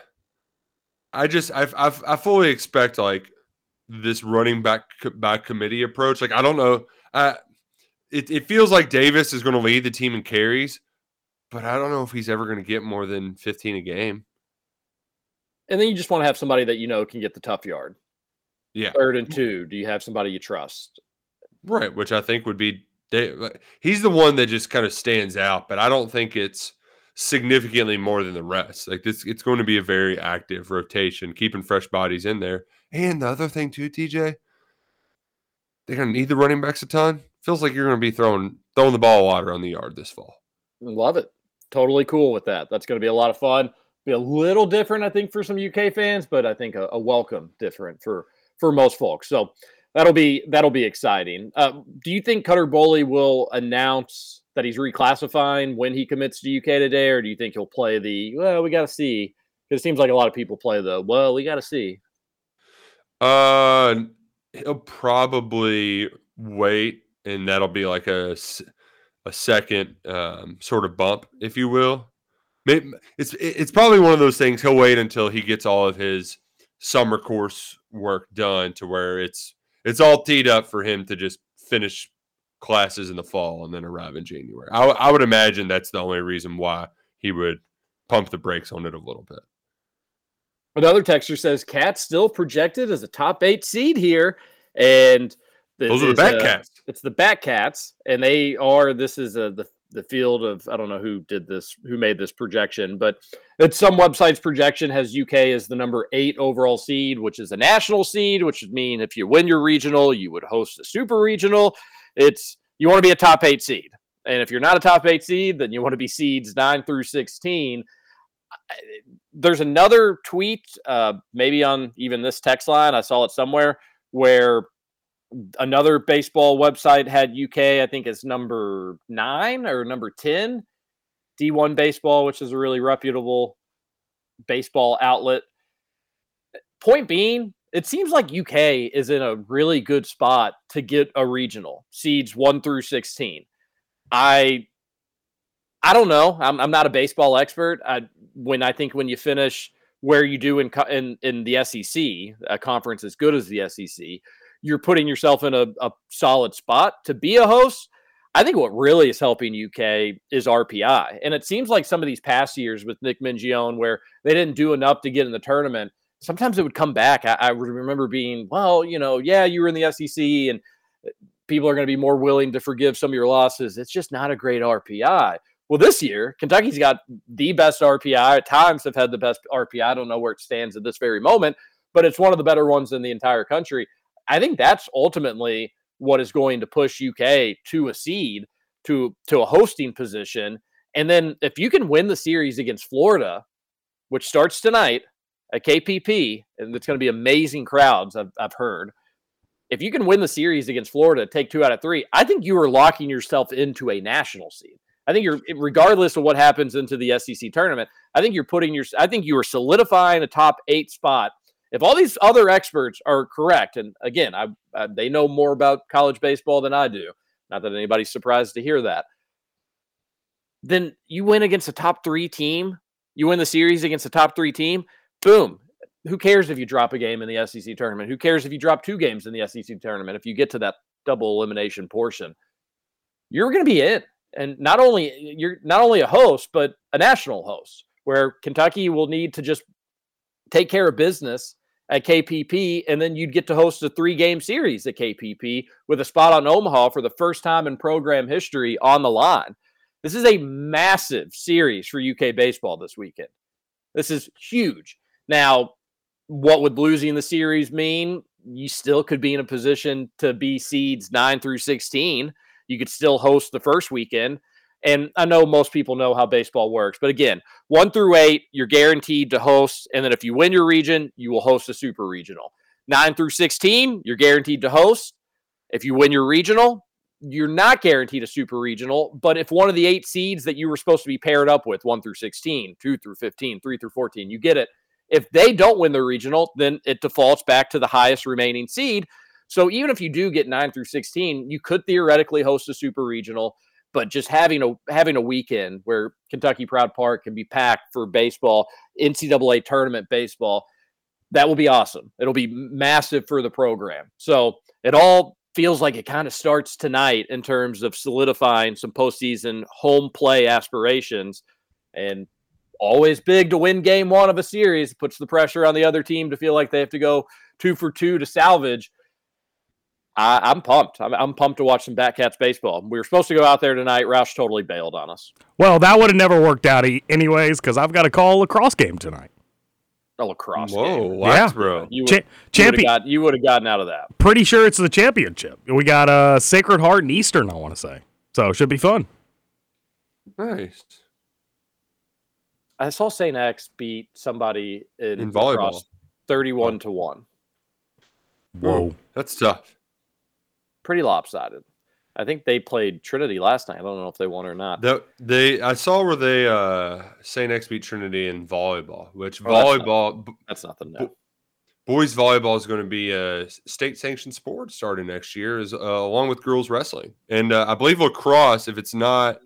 I just I I I fully expect like this running back back committee approach. Like I don't know, uh, it it feels like Davis is going to lead the team in carries, but I don't know if he's ever going to get more than 15 a game. And then you just want to have somebody that you know can get the tough yard. Yeah. Third and two. Do you have somebody you trust? Right, which I think would be he's the one that just kind of stands out, but I don't think it's significantly more than the rest. Like this, it's going to be a very active rotation, keeping fresh bodies in there. And the other thing too, TJ, they're going to need the running backs a ton. Feels like you're going to be throwing throwing the ball lot around the yard this fall. Love it. Totally cool with that. That's going to be a lot of fun. Be a little different, I think, for some UK fans, but I think a, a welcome different for for most folks. So that'll be that'll be exciting. Uh, do you think Cutter Boley will announce that he's reclassifying when he commits to UK today, or do you think he'll play the well? We got to see because it seems like a lot of people play the well. We got to see. Uh, he'll probably wait, and that'll be like a a second um, sort of bump, if you will. Maybe it's it's probably one of those things. He'll wait until he gets all of his summer course work done to where it's it's all teed up for him to just finish classes in the fall and then arrive in January. I, I would imagine that's the only reason why he would pump the brakes on it a little bit. Another texture says Cats still projected as a top eight seed here, and those are the Bat uh, Cats. It's the Bat Cats, and they are. This is a, the the field of I don't know who did this, who made this projection, but it's some websites projection has UK as the number eight overall seed, which is a national seed, which would mean if you win your regional, you would host a super regional. It's you want to be a top eight seed. And if you're not a top eight seed, then you want to be seeds nine through 16. there's another tweet, uh, maybe on even this text line. I saw it somewhere where another baseball website had UK, I think, as number nine or number 10. D1 Baseball, which is a really reputable baseball outlet. Point being, it seems like UK is in a really good spot to get a regional seeds one through 16. I I don't know. I'm, I'm not a baseball expert. I, when I think when you finish where you do in, in in the SEC, a conference as good as the SEC, you're putting yourself in a, a solid spot to be a host. I think what really is helping UK is RPI. And it seems like some of these past years with Nick Mingione, where they didn't do enough to get in the tournament, sometimes it would come back. I, I remember being, well, you know, yeah, you were in the SEC and uh, people are going to be more willing to forgive some of your losses. It's just not a great RPI. Well, this year, Kentucky's got the best RPI. At times, have had the best RPI. I don't know where it stands at this very moment, but it's one of the better ones in the entire country. I think that's ultimately what is going to push UK to a seed to to a hosting position. And then if you can win the series against Florida, which starts tonight at KPP, and it's going to be amazing crowds. I've, I've heard. If you can win the series against Florida, take two out of three. I think you are locking yourself into a national seed. I think you're, regardless of what happens into the SEC tournament, I think you're putting your, I think you are solidifying a top eight spot if all these other experts are correct, and again, I, I, they know more about college baseball than I do. Not that anybody's surprised to hear that. Then you win against a top three team. You win the series against a top three team. Boom. Who cares if you drop a game in the SEC tournament? Who cares if you drop two games in the SEC tournament? If you get to that double elimination portion, you're going to be in. And not only you're not only a host, but a national host, where Kentucky will need to just take care of business at KPP, and then you'd get to host a three game series at KPP with a spot on Omaha for the first time in program history on the line. This is a massive series for UK baseball this weekend. This is huge. Now, what would losing the series mean? You still could be in a position to be seeds nine through 16. You could still host the first weekend. And I know most people know how baseball works, but again, one through eight, you're guaranteed to host. And then if you win your region, you will host a super regional. Nine through 16, you're guaranteed to host. If you win your regional, you're not guaranteed a super regional. But if one of the eight seeds that you were supposed to be paired up with, one through 16, two through 15, three through 14, you get it. If they don't win the regional, then it defaults back to the highest remaining seed. So even if you do get nine through 16, you could theoretically host a super regional but just having a having a weekend where Kentucky Proud Park can be packed for baseball, NCAA tournament baseball, that will be awesome. It'll be massive for the program. So it all feels like it kind of starts tonight in terms of solidifying some postseason home play aspirations, and always big to win game one of a series puts the pressure on the other team to feel like they have to go two for two to salvage. I, am pumped. I'm, I'm, pumped to watch some Batcats baseball. We were supposed to go out there tonight. Roush totally bailed on us. Well, that would have never worked out e- anyways because I've got a call lacrosse game tonight. A lacrosse Whoa, game. yeah, bro. You, Cha- would, champion. you, would have gotten out of that. Pretty sure it's the championship. We got uh, Sacred Heart and Eastern. I want to say so. It should be fun. Nice. I saw St. X beat somebody in, In volleyball. lacrosse 31 to 1. Whoa. That's tough. Pretty lopsided. I think they played Trinity last night. I don't know if they won or not. That they I saw where they uh St. X beat Trinity in volleyball, which Oh, that's not- volleyball b- That's nothing new. boys volleyball is going to be a state sanctioned sport starting next year, is uh, along with girls wrestling, and uh, I believe lacrosse. If it's not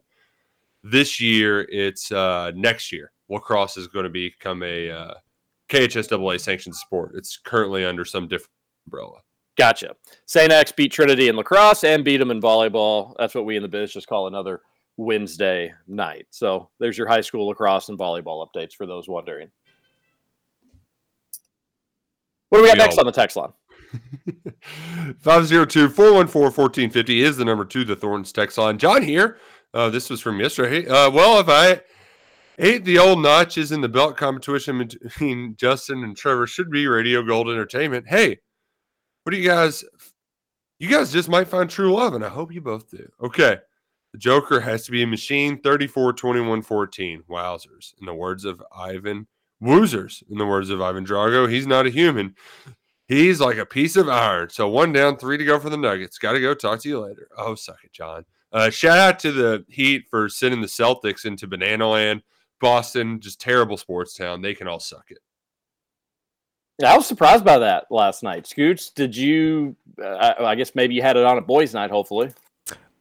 this year, it's uh, next year. Lacrosse is going to become a uh, KHSAA sanctioned sport. It's currently under some different umbrella. Gotcha. St. X beat Trinity in lacrosse and beat them in volleyball. That's what we in the biz just call another Wednesday night. So there's your high school lacrosse and volleyball updates for those wondering. What do we got We next all- on the text line? (laughs) 502 414 1450 is the number two, the Thorns text line. John here. Uh, this was from yesterday. Uh, well, if I ate the old notches in the belt competition between (laughs) Justin and Trevor, should be Radio Gold Entertainment. Hey, what do you guys? You guys just might find true love, and I hope you both do. Okay. The Joker has to be a machine 34 21 14. Wowzers. In the words of Ivan Woozers, in the words of Ivan Drago, he's not a human. He's like a piece of iron. So one down, three to go for the Nuggets. Got to go. Talk to you later. Oh, suck it, John. Uh, shout out to the Heat for sending the Celtics into Banana Land. Boston, just terrible sports town. They can all suck it. Yeah, I was surprised by that last night. Scoots, did you? Uh, I I guess maybe you had it on a boys' night. Hopefully,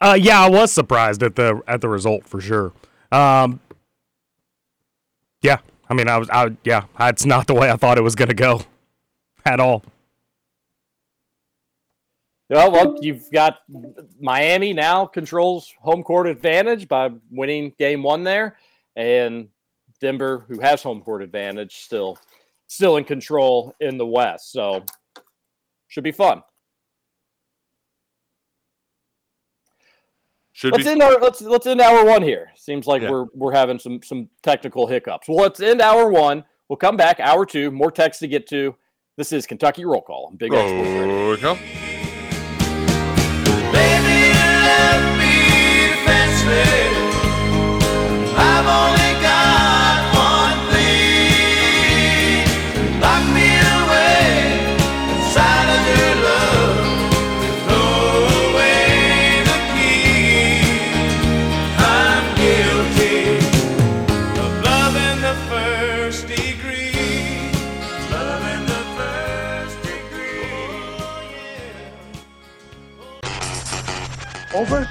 Uh, yeah, I was surprised at the at the result for sure. Um, yeah, I mean, I was, I yeah, that's not the way I thought it was going to go at all. Yeah, well, you've got Miami now controls home court advantage by winning game one there, and Denver, who has home court advantage, still still in control in the West. So should be fun. Should let's be. end our let's let's end hour one here. Seems like Yeah. we're we're having some some technical hiccups. Well, let's end hour one. We'll come back hour two. More text to get to. This is Kentucky Roll Call on Big X Sports Radio. Oh, come. Baby, Over?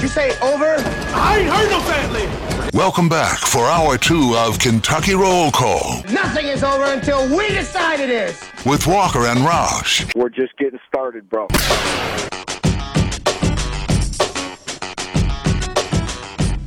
You say over? I ain't heard no family. Welcome back for hour two of Kentucky Roll Call Nothing is over until we decide it is. with Walker and Roush. We're just getting started, bro.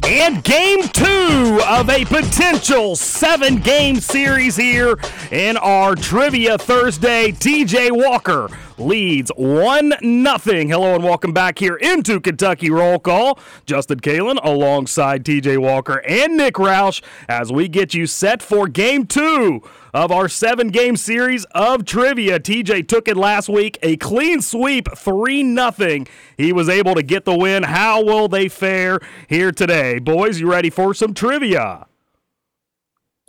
And game two of a potential seven game series here in our Trivia Thursday. TJ Walker leads 1 nothing. Hello and welcome back here into Kentucky Roll Call. Justin Kalen alongside TJ Walker and Nick Roush as we get you set for game two of our seven game series of trivia. TJ took it last week, a clean sweep, 3 0. He was able to get the win. How will they fare here today? Boys, you ready for some trivia?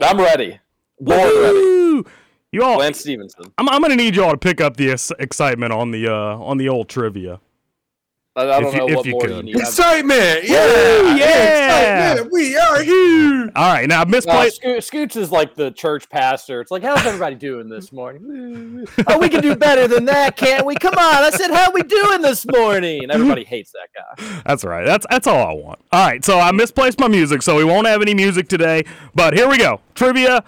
I'm ready. Ready. Woo! You all, Lance Stephenson. I'm, I'm going to need you all to pick up the ex- excitement on the uh, on the old trivia. I, I don't If you- know if what you more could. you need. I've- Excitement. Woo, Yeah. yeah. Excitement. We are here. All right, now No, misplaced. Sco- Scoots is like the church pastor. It's like, how's everybody doing this morning? oh, we can do better than that, can't we? Come on. I said, how we doing this morning? Everybody hates that guy. That's right. That's that's all I want. All right, so I misplaced my music, so we won't have any music today. But here we go. Trivia.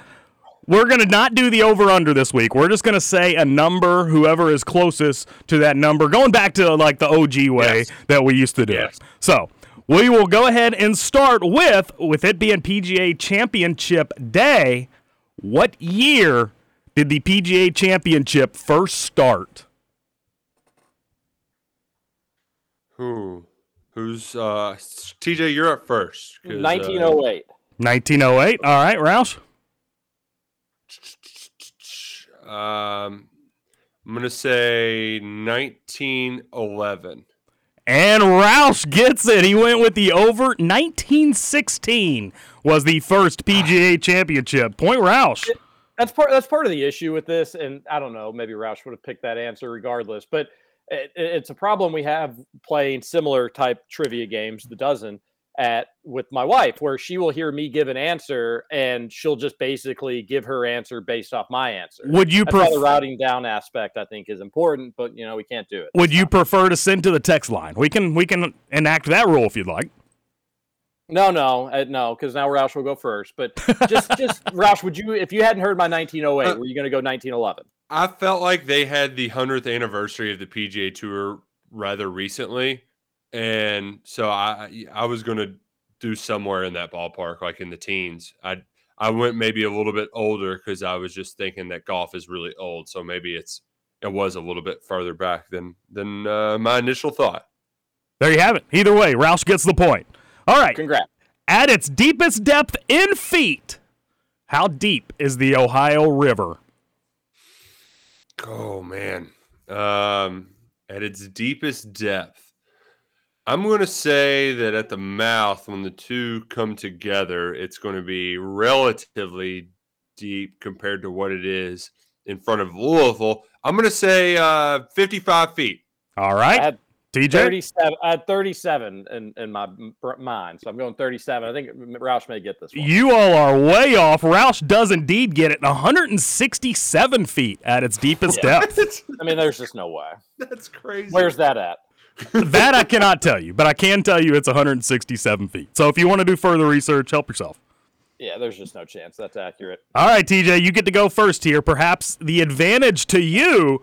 We're gonna not do the over under this week. We're just gonna say a number, whoever is closest to that number, going back to like the OG way Yes. that we used to do Yes. it. So we will go ahead and start with with it being PGA Championship Day. What year did the PGA Championship first start? Who? Who's uh TJ? You're up first. 'cause, uh, 1908. 1908. All right, Roush. Um, I'm gonna say 1911. And Roush gets it. He went with the over. 1916 was the first PGA championship. Point Roush. That's part. That's part of the issue with this, and I don't know. Maybe Roush would have picked that answer regardless, but it, it's a problem we have playing similar type trivia games, the dozen, at with my wife, where she will hear me give an answer and she'll just basically give her answer based off my answer. Would you That's why the routing down aspect I think is important, but you know we can't do it. Would you prefer to send to the text line? We can we can enact that rule if you'd like. No, no, uh, no, because now Roush will go first. But just, (laughs) just Roush, would you, if you hadn't heard my 1908, Uh, were you going to go 1911? I felt like they had the hundredth anniversary of the PGA Tour rather recently, and so I I was gonna do somewhere in that ballpark, like in the teens. I I went maybe a little bit older because I was just thinking that golf is really old, so maybe it's it was a little bit further back than than uh, my initial thought. There you have it. Either way, Roush gets the point. All right. Congrats. At its deepest depth in feet, how deep is the Ohio River? Oh man, um, at its deepest depth, I'm going to say that at the mouth, when the two come together, it's going to be relatively deep compared to what it is in front of Louisville. I'm going to say uh, 55 feet. All right. I right, TJ. 37. I had 37 in, in my mind, so I'm going 37. I think Roush may get this one. You all are way off. Roush does indeed get it 167 feet at its deepest depth. I mean, there's just no way. (laughs) That's crazy. Where's that at? That I cannot tell you, but I can tell you it's 167 feet. So if you want to do further research, help yourself. Yeah, there's just no chance that's accurate. All right, TJ, you get to go first here. Perhaps the advantage to you.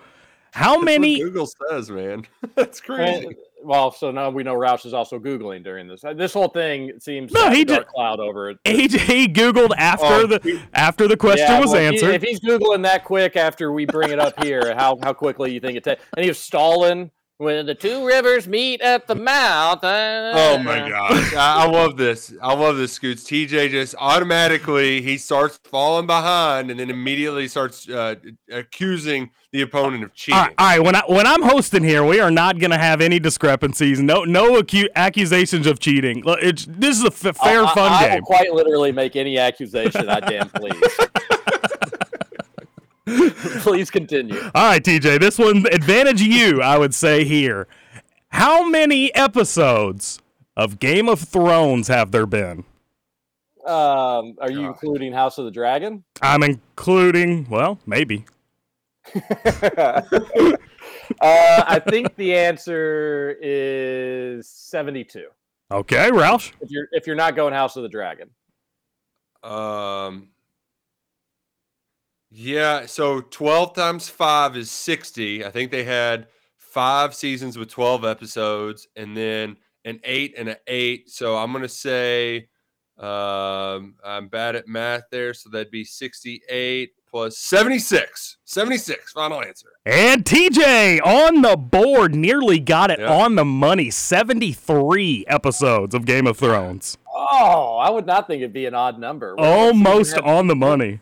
How That's what many? Google says, man. (laughs) That's crazy. And- well, so now we know Roush is also googling during this. Uh, This whole thing seems No, to have he a dark did- cleud over it. AJ googled after Oh, the after the question Yeah, was well, if he- answered. if he's googling that quick after we bring it up here, how how quickly you think it takes? And he was stalling when the two rivers meet at the mouth. uh, Oh my gosh. I, I love this. I love this, Scoots. TJ just automatically he starts falling behind and then immediately starts uh, accusing the opponent of cheating. all right, all right, when I when I'm hosting here, we are not going to have any discrepancies. No, no acu- accusations of cheating. Look, It's, this is a f- fair, I- fun I, I game. will quite literally make any accusation I damn please. (laughs) (laughs) please continue. All right, TJ, this one advantage you, I would say here. How many episodes of Game of Thrones have there been? Um, are you including House of the Dragon? I'm including, well, maybe. (laughs) uh, I think the answer is seventy-two. Okay, Roush. If you're if you're not going House of the Dragon, Um Yeah, so 12 times 5 is 60. I think they had 5 seasons with 12 episodes and then an 8 and an 8. So I'm going to say um I'm bad at math there, so that'd be 68 plus 76. 76 final answer. And TJ on the board nearly got it Yeah. on the money. 73 episodes of Game of Thrones. oh, I would not think it'd be an odd number. What Almost on the money.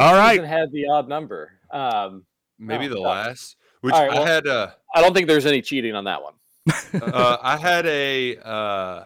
All what right. season had the odd number. Um, Maybe Oh, the God. last which All right, I had uh I don't think there's any cheating on that one. uh, I had a uh,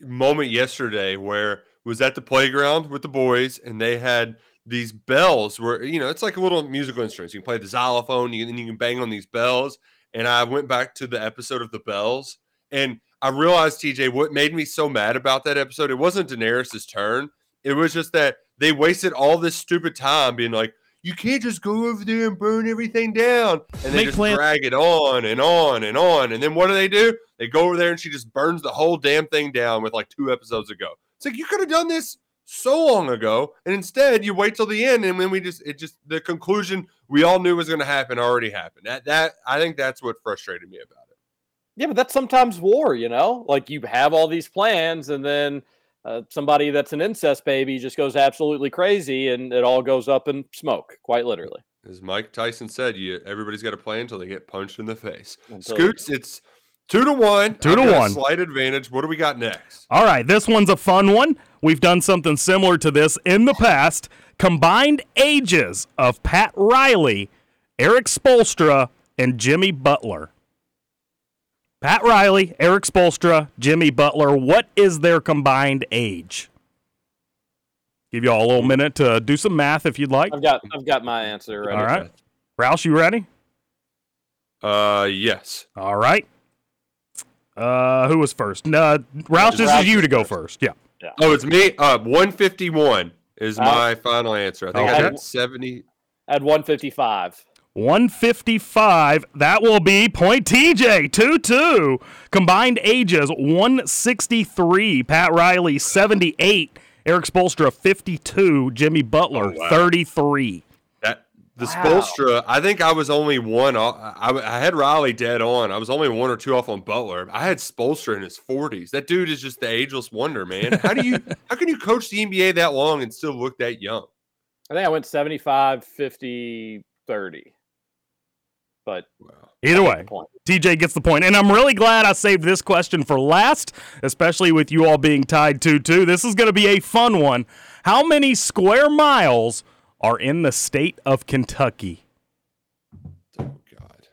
moment yesterday where was at the playground with the boys, and they had these bells where you know it's like a little musical instruments. You can play the xylophone, you, and you can bang on these bells. And I went back to the episode of the bells, and I realized TJ what made me so mad about that episode. It wasn't Daenerys's turn. It was just that they wasted all this stupid time being like, you can't just go over there and burn everything down. And they just plans- drag it on and on and on. And then what do they do? They go over there and she just burns the whole damn thing down with like two episodes ago. It's like you could have done this so long ago. And instead you wait till the end and then we just it just the conclusion we all knew was gonna happen already happened. That that I think that's what frustrated me about it. Yeah, but that's sometimes war, you know? Like you have all these plans and then uh, somebody that's an incest baby just goes absolutely crazy and it all goes up in smoke, quite literally. As Mike Tyson said, you everybody's got a plan until they get punched in the face. Until- Scoots, it's two to one. Two to one. Slight advantage. What do we got next? All right, this one's a fun one. We've done something similar to this in the past. Combined ages of Pat Riley, Erik Spoelstra, and Jimmy Butler. Pat Riley, Erik Spoelstra, Jimmy Butler. What is their combined age? Give y'all a little minute to do some math if you'd like. I've got I've got my answer ready. All right. Roush, you ready? Uh yes. All right. Uh, who was first? Uh, Roush, this is you to go first. Yeah. Oh, it's me. Uh, one fifty one is Uh, my final answer. I think I okay. had seventy. At 155. 155. That will be point TJ 2 2. Combined ages 163. Pat Riley 78. Erik Spoelstra 52. Jimmy Butler Oh, wow. 33. That the Wow. Spoelstra. I think I was only one. Off, I, I had Riley dead on. I was only one or two off on Butler. I had Spoelstra in his forties. That dude is just the ageless wonder, man. (laughs) How do you? how can you coach the NBA that long and still look that young? I think I went 75, 50, 30. But Either way, the. TJ gets the point. And I'm really glad I saved this question for last, especially with you all being tied 2 2. This is going to be a fun one. How many square miles are in the state of Kentucky? Oh God.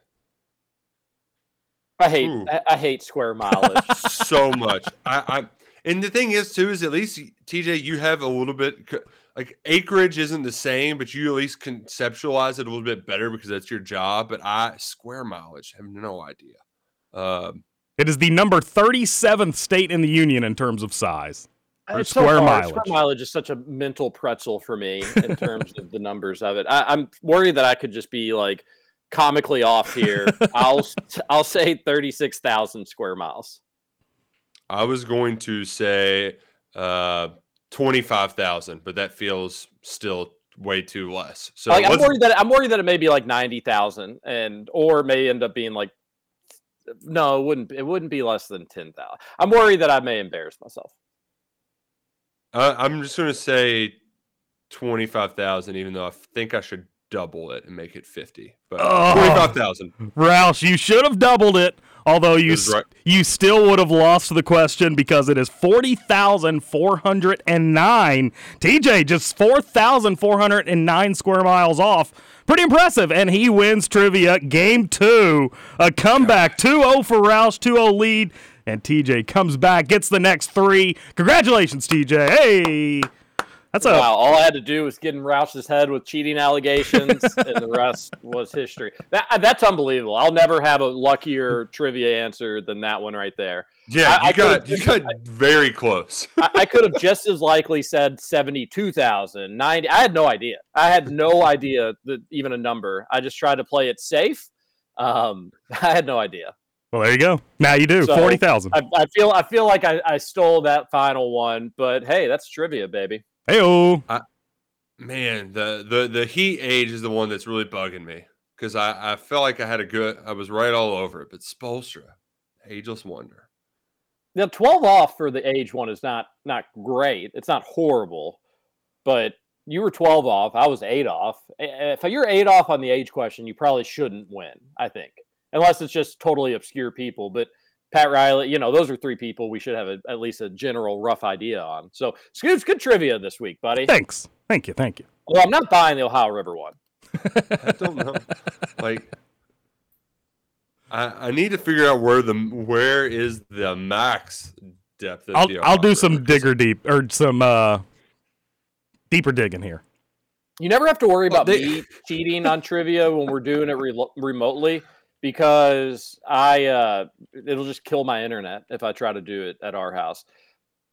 I hate I, I hate square mileage. (laughs) so much. I, I and the thing is too is at least TJ you have a little bit c- like acreage isn't the same, but you at least conceptualize it a little bit better because that's your job. But I square mileage have no idea. Um, It is the number 37th state in the union in terms of size. Or It's so square hard. mileage. Square mileage is such a mental pretzel for me in terms of the numbers of it. I, I'm worried that I could just be like comically off here. (laughs) I'll I'll say thirty six thousand square miles. I was going to say uh, twenty five thousand, but that feels still way too less. So like, I'm worried that I'm worried that it may be like ninety thousand, and or may end up being like no, it wouldn't. It wouldn't be less than ten thousand. I'm worried that I may embarrass myself. Uh, I'm just going to say 25,000, even though I think I should double it and make it 50. But Oh. 25,000. Roush, you should have doubled it. Although you right. you still would have lost the question because it is forty thousand four hundred and nine. TJ just four thousand four hundred and nine square miles off. Pretty impressive, and he wins trivia game two. A comeback 2-0 for Roush, 2-0 lead, and TJ comes back, gets the next three. Congratulations, TJ! Hey, that's a wow, all I had to do was get in Roush's head with cheating allegations, (laughs) and the rest was history. That that's unbelievable. I'll never have a luckier (laughs) trivia answer than that one right there. Yeah, I- you I got you got very close. I, I could have just as likely said 72,000, 90. I had no idea. I had no idea that even a number. I just tried to play it safe. Um, (laughs) I had no idea. well. There you go. Now you do So, forty thousand. I, I feel I feel like I, I stole that final one, but hey, that's trivia, baby. Hey, oh, Man, the the the heat age is the one that's really bugging me because I I felt like I had a good I was right all over it, but Spoelstra, ageless wonder. Now, 12 off for the age one is not not great. It's not horrible, but you were 12 off. I was eight off. If you're eight off on the age question, you probably shouldn't win. I think, unless it's just totally obscure people. But Pat Riley, you know, those are three people we should have a, at least a general rough idea on. So, Scoots, good trivia this week, buddy. thanks, thank you, thank you. Well, I'm not buying the Ohio River one. (laughs) I don't know. like I I need to figure out where the where is the max depth of I'll the I'll do Ohio some digger deep or some uh deeper digging here. You never have to worry Well, about they- me cheating on trivia when we're doing it relo remotely because I uh it'll just kill my internet if I try to do it at our house.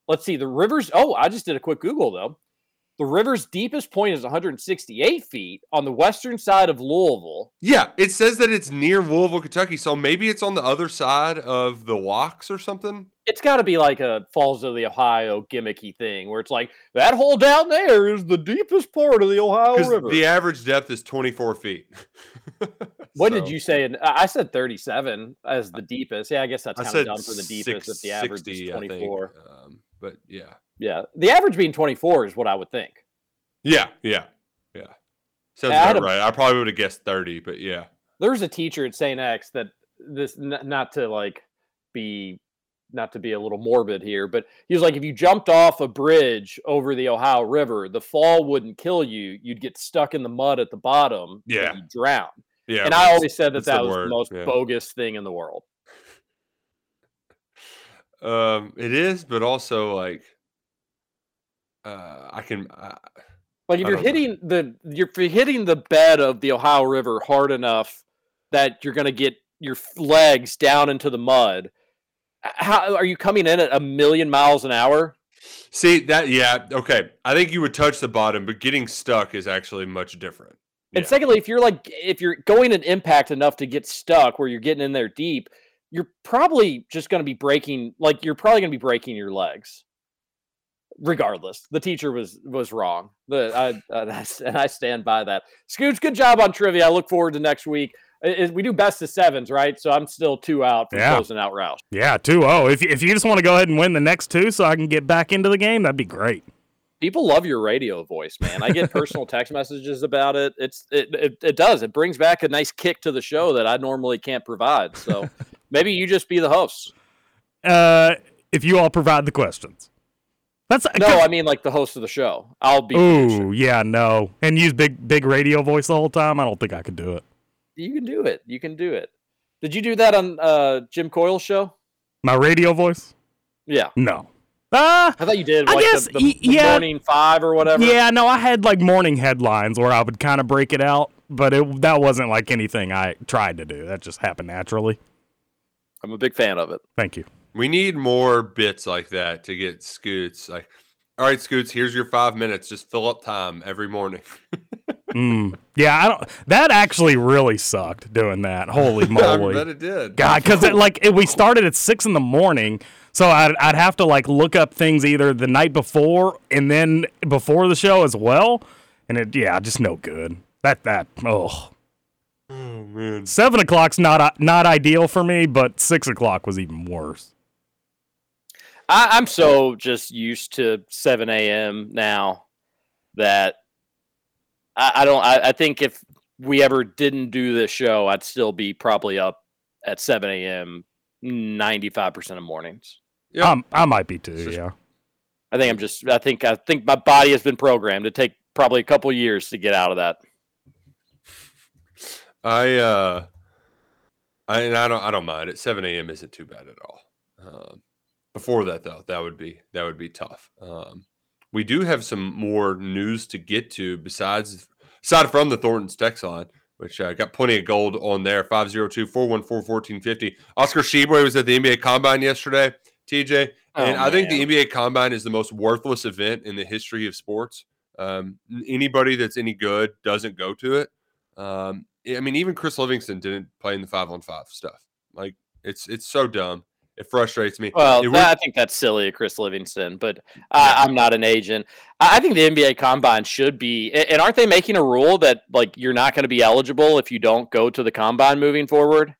Let's see the rivers. Oh, I just did a quick Google though. The river's deepest point is 168 feet on the western side of Louisville. Yeah, it says that it's near Louisville, Kentucky. So maybe it's on the other side of the walks or something. It's got to be like a Falls of the Ohio gimmicky thing where it's like that hole down there is the deepest part of the Ohio River. the average depth is 24 feet. (laughs) What did you say? I I said 37 as the deepest. Yeah, I guess that's kind of dumb for the deepest if the average is 660, I think, 24. Um, but yeah, Yeah, the average being 24 is what I would think. yeah, yeah, yeah. Sounds I about a- right. I probably would have guessed 30, but yeah. There was a teacher at St. X that this n- not to like be not to be a little morbid here, but he was like, if you jumped off a bridge over the Ohio River, the fall wouldn't kill you. You'd get stuck in the mud at the bottom. and Yeah. you'd drown. Yeah, and I always said that that the was word, the most yeah. bogus thing in the world. (laughs) Um, it is, but also like, uh, I can. Uh, Like if you're don't know. hitting the you're you're hitting the bed of the Ohio River hard enough that you're going to get your legs down into the mud. How are you coming in at a million miles an hour? see that? Yeah, okay. I think you would touch the bottom, but getting stuck is actually much different. And Yeah. secondly, if you're like if you're going at impact enough to get stuck where you're getting in there deep, you're probably just going to be breaking like you're probably going to be breaking your legs. Regardless, the teacher was was wrong. The I, and I s- and I stand by that. Scooch, good job on trivia. I look forward to next week. We do best of sevens, right? So I'm still two out from Yeah. closing out Roush. Yeah, 2-0. If if you just want to go ahead and win the next two so I can get back into the game, that'd be great. People love your radio voice, man. I get personal (laughs) text messages about it. It's it, it it does. It brings back a nice kick to the show that I normally can't provide. So (laughs) maybe you just be the host. Uh if you all provide the questions. That's No, I mean like the host of the show. I'll be. Ooh, yeah, no. And use big big radio voice the whole time. I don't think I could do it. You can do it. You can do it. Did you do that on uh, Jim Coyle's show? My radio voice? Yeah. No. Uh, I thought you did. I Like guess, the, the, the yeah. morning five or whatever. Yeah, no, I had like morning headlines where I would kind of break it out, but it that wasn't like anything I tried to do. That just happened naturally. I'm a big fan of it. Thank you. We need more bits like that to get Scoots. Like, all right, Scoots, here's your five minutes. Just fill up time every morning. (laughs) Mm. Yeah, I don't. That actually really sucked doing that. Holy moly! (laughs) I moly! bet it did. God, because like it, we started at six in the morning, so I'd, I'd have to like look up things either the night before and then before the show as well, and it yeah, just no good. That that oh. Oh man. Seven o'clock's not uh, not ideal for me, but six o'clock was even worse. I, I'm so just used to 7 a.m. now that I, I don't. I, I think if we ever didn't do this show, I'd still be probably up at 7 a.m. 95% of mornings. Yeah. Um, I might be too. Yeah. I think I'm just. I think. I think my body has been programmed to take probably a couple years to get out of that. I uh, I and I don't I don't mind it. Seven a.m. isn't too bad at all. Um, before that though, that would be that would be tough. Um, we do have some more news to get to besides aside from the Thornton's text line, which uh, got plenty of gold on there. 502-414-1450. Oscar Tshiebwe was at the NBA Combine yesterday. TJ, and Oh, I think the NBA Combine is the most worthless event in the history of sports. Um, anybody that's any good doesn't go to it. Um, I mean, even Chris Livingston didn't play in the five on five stuff. Like it's it's so dumb. It frustrates me. Well, It that- I think that's silly Chris Livingston, but I, I'm not an agent. I think the NBA Combine should be, and aren't they making a rule that like you're not going to be eligible if you don't go to the Combine moving forward?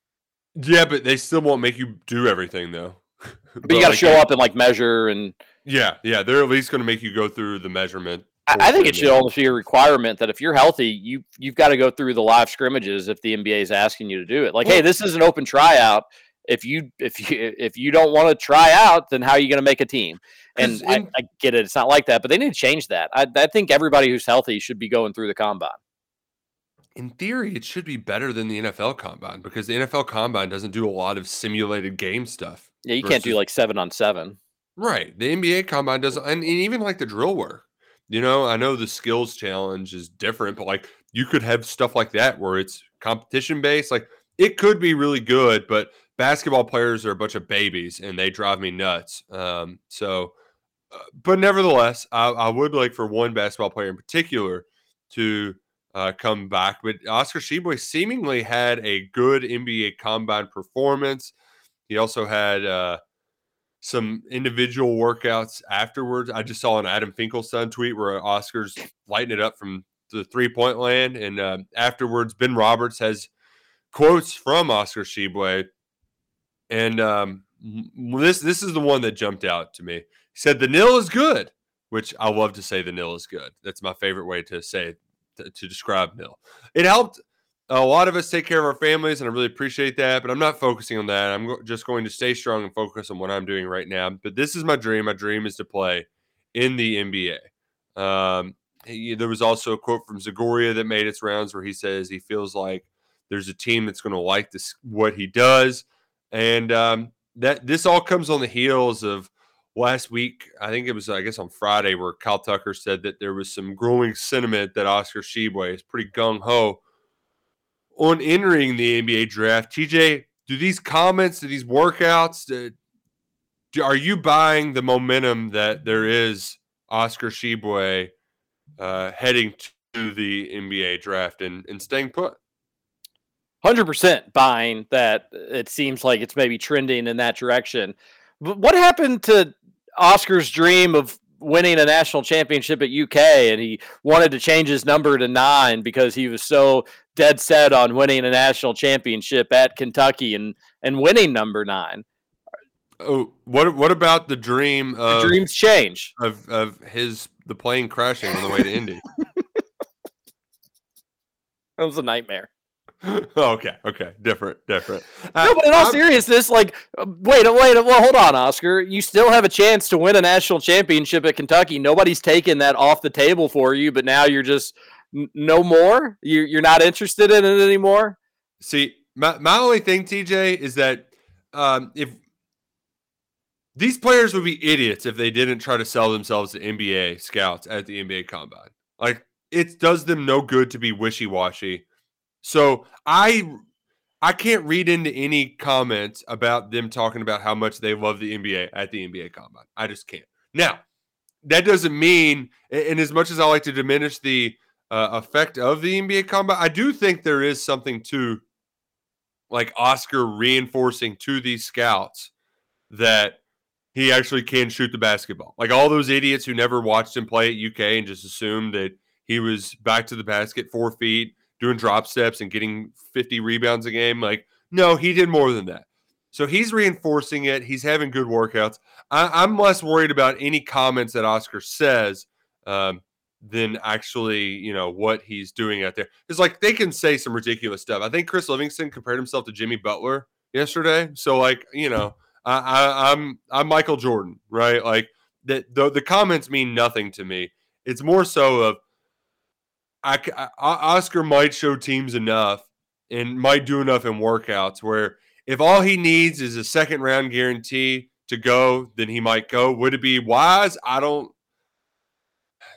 yeah, but they still won't make you do everything though. (laughs) But, you got to show up and like measure, and Yeah, yeah, they're at least going to make you go through the measurement. I, I think it should almost be a requirement that if you're healthy, you you've got to go through the live scrimmages if the NBA is asking you to do it. Like, hey, this is an open tryout. If you if you if you don't want to try out, then how are you going to make a team? And 'Cause I, I get it; it's not like that, but they need to change that. I, I think everybody who's healthy should be going through the combine. In theory, it should be better than the NFL Combine because the NFL Combine doesn't do a lot of simulated game stuff. Yeah, you can't do like seven on seven. Right. The NBA combine doesn't and, and even like the drill work. You know, I know the skills challenge is different, but like you could have stuff like that where it's competition based. Like it could be really good, but basketball players are a bunch of babies and they drive me nuts. Um, so, uh, but nevertheless, I, I would like for one basketball player in particular to uh, come back. But Oscar Tshiebwe seemingly had a good NBA combine performance. He also had uh, some individual workouts afterwards. I just saw an Adam Finkelstein tweet where Oscar's lighting it up from the three point land. And uh, afterwards, Ben Roberts has quotes from Oscar Tshiebwe. And um, this this is the one that jumped out to me. He said, The nil is good, which I love to say the nil is good. That's my favorite way to say to, to describe nil. It helped a lot of us take care of our families, and I really appreciate that. But I'm not focusing on that. I'm just going to stay strong and focus on what I'm doing right now. But this is my dream. My dream is to play in the NBA. Um, he- there was also a quote from Zagoria that made its rounds where he says he feels like there's a team that's going to like this what he does, and um, that this all comes on the heels of last week. I think it was I guess on Friday where Kyle Tucker said that there was some growing sentiment that Oscar Tshiebwe is pretty gung ho on entering the NBA draft. TJ, do these comments, do these workouts, do, do- are you buying the momentum that there is Oscar Tshiebwe uh, heading to the NBA draft and, and staying put? Hundred percent buying that. It seems like it's maybe trending in that direction. But what happened to Oscar's dream of winning a national championship at UK, and he wanted to change his number to nine because he was so dead set on winning a national championship at Kentucky and and winning number nine. Oh, what what about the dream The of dreams change. of of his the plane crashing on the way to Indy? (laughs) That was a nightmare. (laughs) okay, okay, different, different. No, but in all I'm- seriousness, like, uh, wait, wait, well, hold on, Oscar. You still have a chance to win a national championship at Kentucky. Nobody's taken that off the table for you, but now you're just n- no more. You're you're not interested in it anymore. See, My my only thing, TJ, is that um, if these players would be idiots if they didn't try to sell themselves to NBA scouts at the NBA Combine. Like it does them no good to be wishy washy. So I I can't read into any comments about them talking about how much they love the NBA at the NBA Combine. I just can't. Now, that doesn't mean, and as much as I like to diminish the uh, effect of the NBA Combine, I do think there is something to like Oscar reinforcing to these scouts that he actually can shoot the basketball. Like all those idiots who never watched him play at UK and just assumed that he was back to the basket four feet, doing drop steps and getting 50 rebounds a game. Like, no, he did more than that. So he's reinforcing it. He's having good workouts. I, am less worried about any comments that Oscar says um, than actually, you know, what he's doing out there. It's like they can say some ridiculous stuff. I think Chris Livingston compared himself to Jimmy Butler yesterday. So, like, you know, I, I, I'm I'm Michael Jordan, right? Like that. The, the comments mean nothing to me. It's more so of I, I, Oscar might show teams enough and might do enough in workouts where if all he needs is a second round guarantee to go, then he might go. Would it be wise? I don't.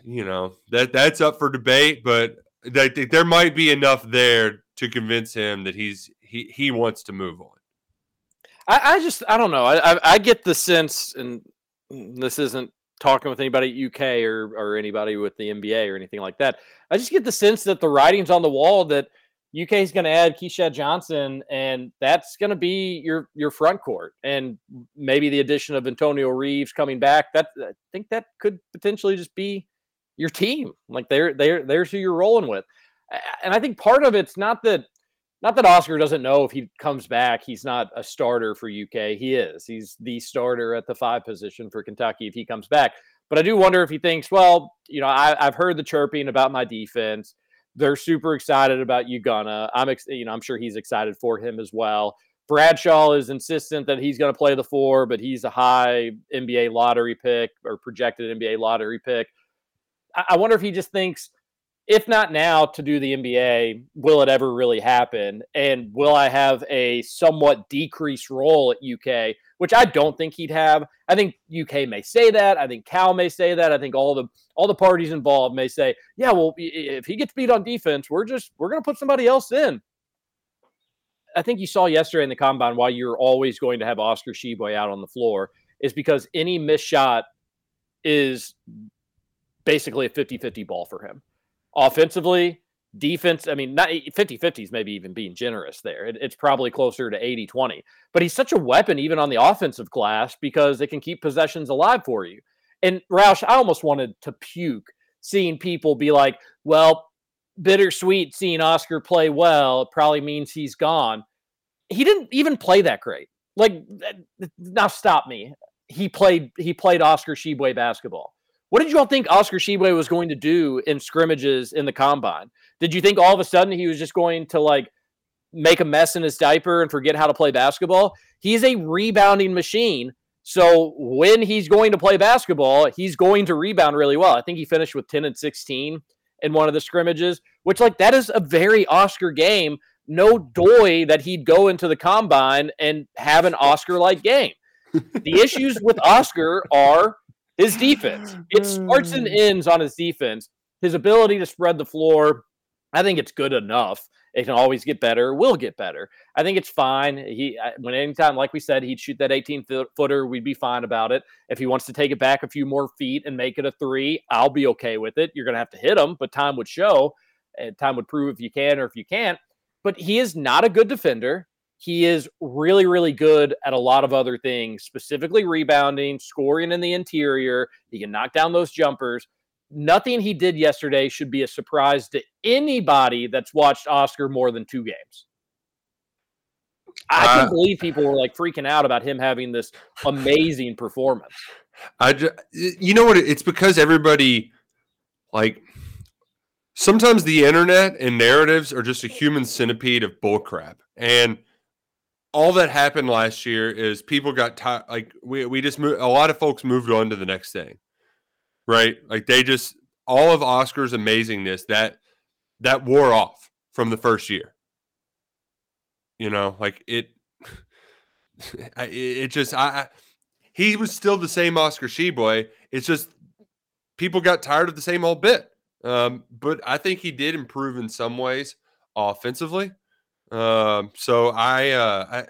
You know that that's up for debate, but I think there might be enough there to convince him that he's he he wants to move on. I, I just I don't know. I, I, I get the sense, and this isn't talking with anybody at UK or or anybody with the NBA or anything like that. I just get the sense that the writing's on the wall that UK is going to add Keshad Johnson, and that's going to be your your front court, and maybe the addition of Antonio Reeves coming back. That I think that could potentially just be your team. Like they're they're there's who you're rolling with, and I think part of it's not that not that Oscar doesn't know if he comes back, he's not a starter for UK. He is. He's the starter at the five position for Kentucky if he comes back. But I do wonder if he thinks, well, you know, I, have heard the chirping about my defense. They're super excited about Ugonna. I'm, ex- you know, I'm sure he's excited for him as well. Bradshaw is insistent that he's going to play the four, but he's a high NBA lottery pick or projected NBA lottery pick. I, I wonder if he just thinks if not now to do the NBA, will it ever really happen? And will I have a somewhat decreased role at UK, which I don't think he'd have. I think UK may say that. I think Cal may say that. I think all the all the parties involved may say, yeah, well, if he gets beat on defense, we're just we're to put somebody else in. I think you saw yesterday in the combine why you're always going to have Oscar Tshiebwe out on the floor is because any missed shot is basically a 50-50 ball for him offensively, defense. I mean, not 50 50s, maybe even being generous there. It, it's probably closer to 80 20. But he's such a weapon, even on the offensive glass, because it can keep possessions alive for you. And Roush, I almost wanted to puke seeing people be like, well, bittersweet seeing Oscar play well. It probably means he's gone. He didn't even play that great. Like, now stop me. He played. He played Oscar Tshiebwe basketball. What did you all think Oscar Tshiebwe was going to do in scrimmages in the combine? Did you think all of a sudden he was just going to like make a mess in his diaper and forget how to play basketball? He's a rebounding machine. So when he's going to play basketball, he's going to rebound really well. I think he finished with 10 and 16 in one of the scrimmages, which like that is a very Oscar game. No doy that he'd go into the combine and have an Oscar like game. the issues with Oscar are his defense. It starts and mm. ends on his defense. His ability to spread the floor, I think it's good enough. It can always get better. Will get better. I think it's fine. He when anytime, like we said, he'd shoot that 18 footer, we'd be fine about it. If he wants to take it back a few more feet and make it a three, I'll be okay with it. You're gonna have to hit him, but time would show, and time would prove if you can or if you can't. But he is not a good defender. He is really, really good at a lot of other things, specifically rebounding, scoring in the interior. He can knock down those jumpers. Nothing he did yesterday should be a surprise to anybody that's watched Oscar more than two games. I can't uh, believe people were like freaking out about him having this amazing performance. I, just, you know what? It's because everybody, like, sometimes the internet and narratives are just a human centipede of bullcrap. And all that happened last year is people got tired. Like we we just moved. A lot of folks moved on to the next thing, right? Like they just all of Oscar's amazingness that that wore off from the first year. You know, like it. (laughs) It, just I, I he was still the same Oscar Tshiebwe. It's just people got tired of the same old bit. Um, but I think he did improve in some ways offensively. Um, so I uh I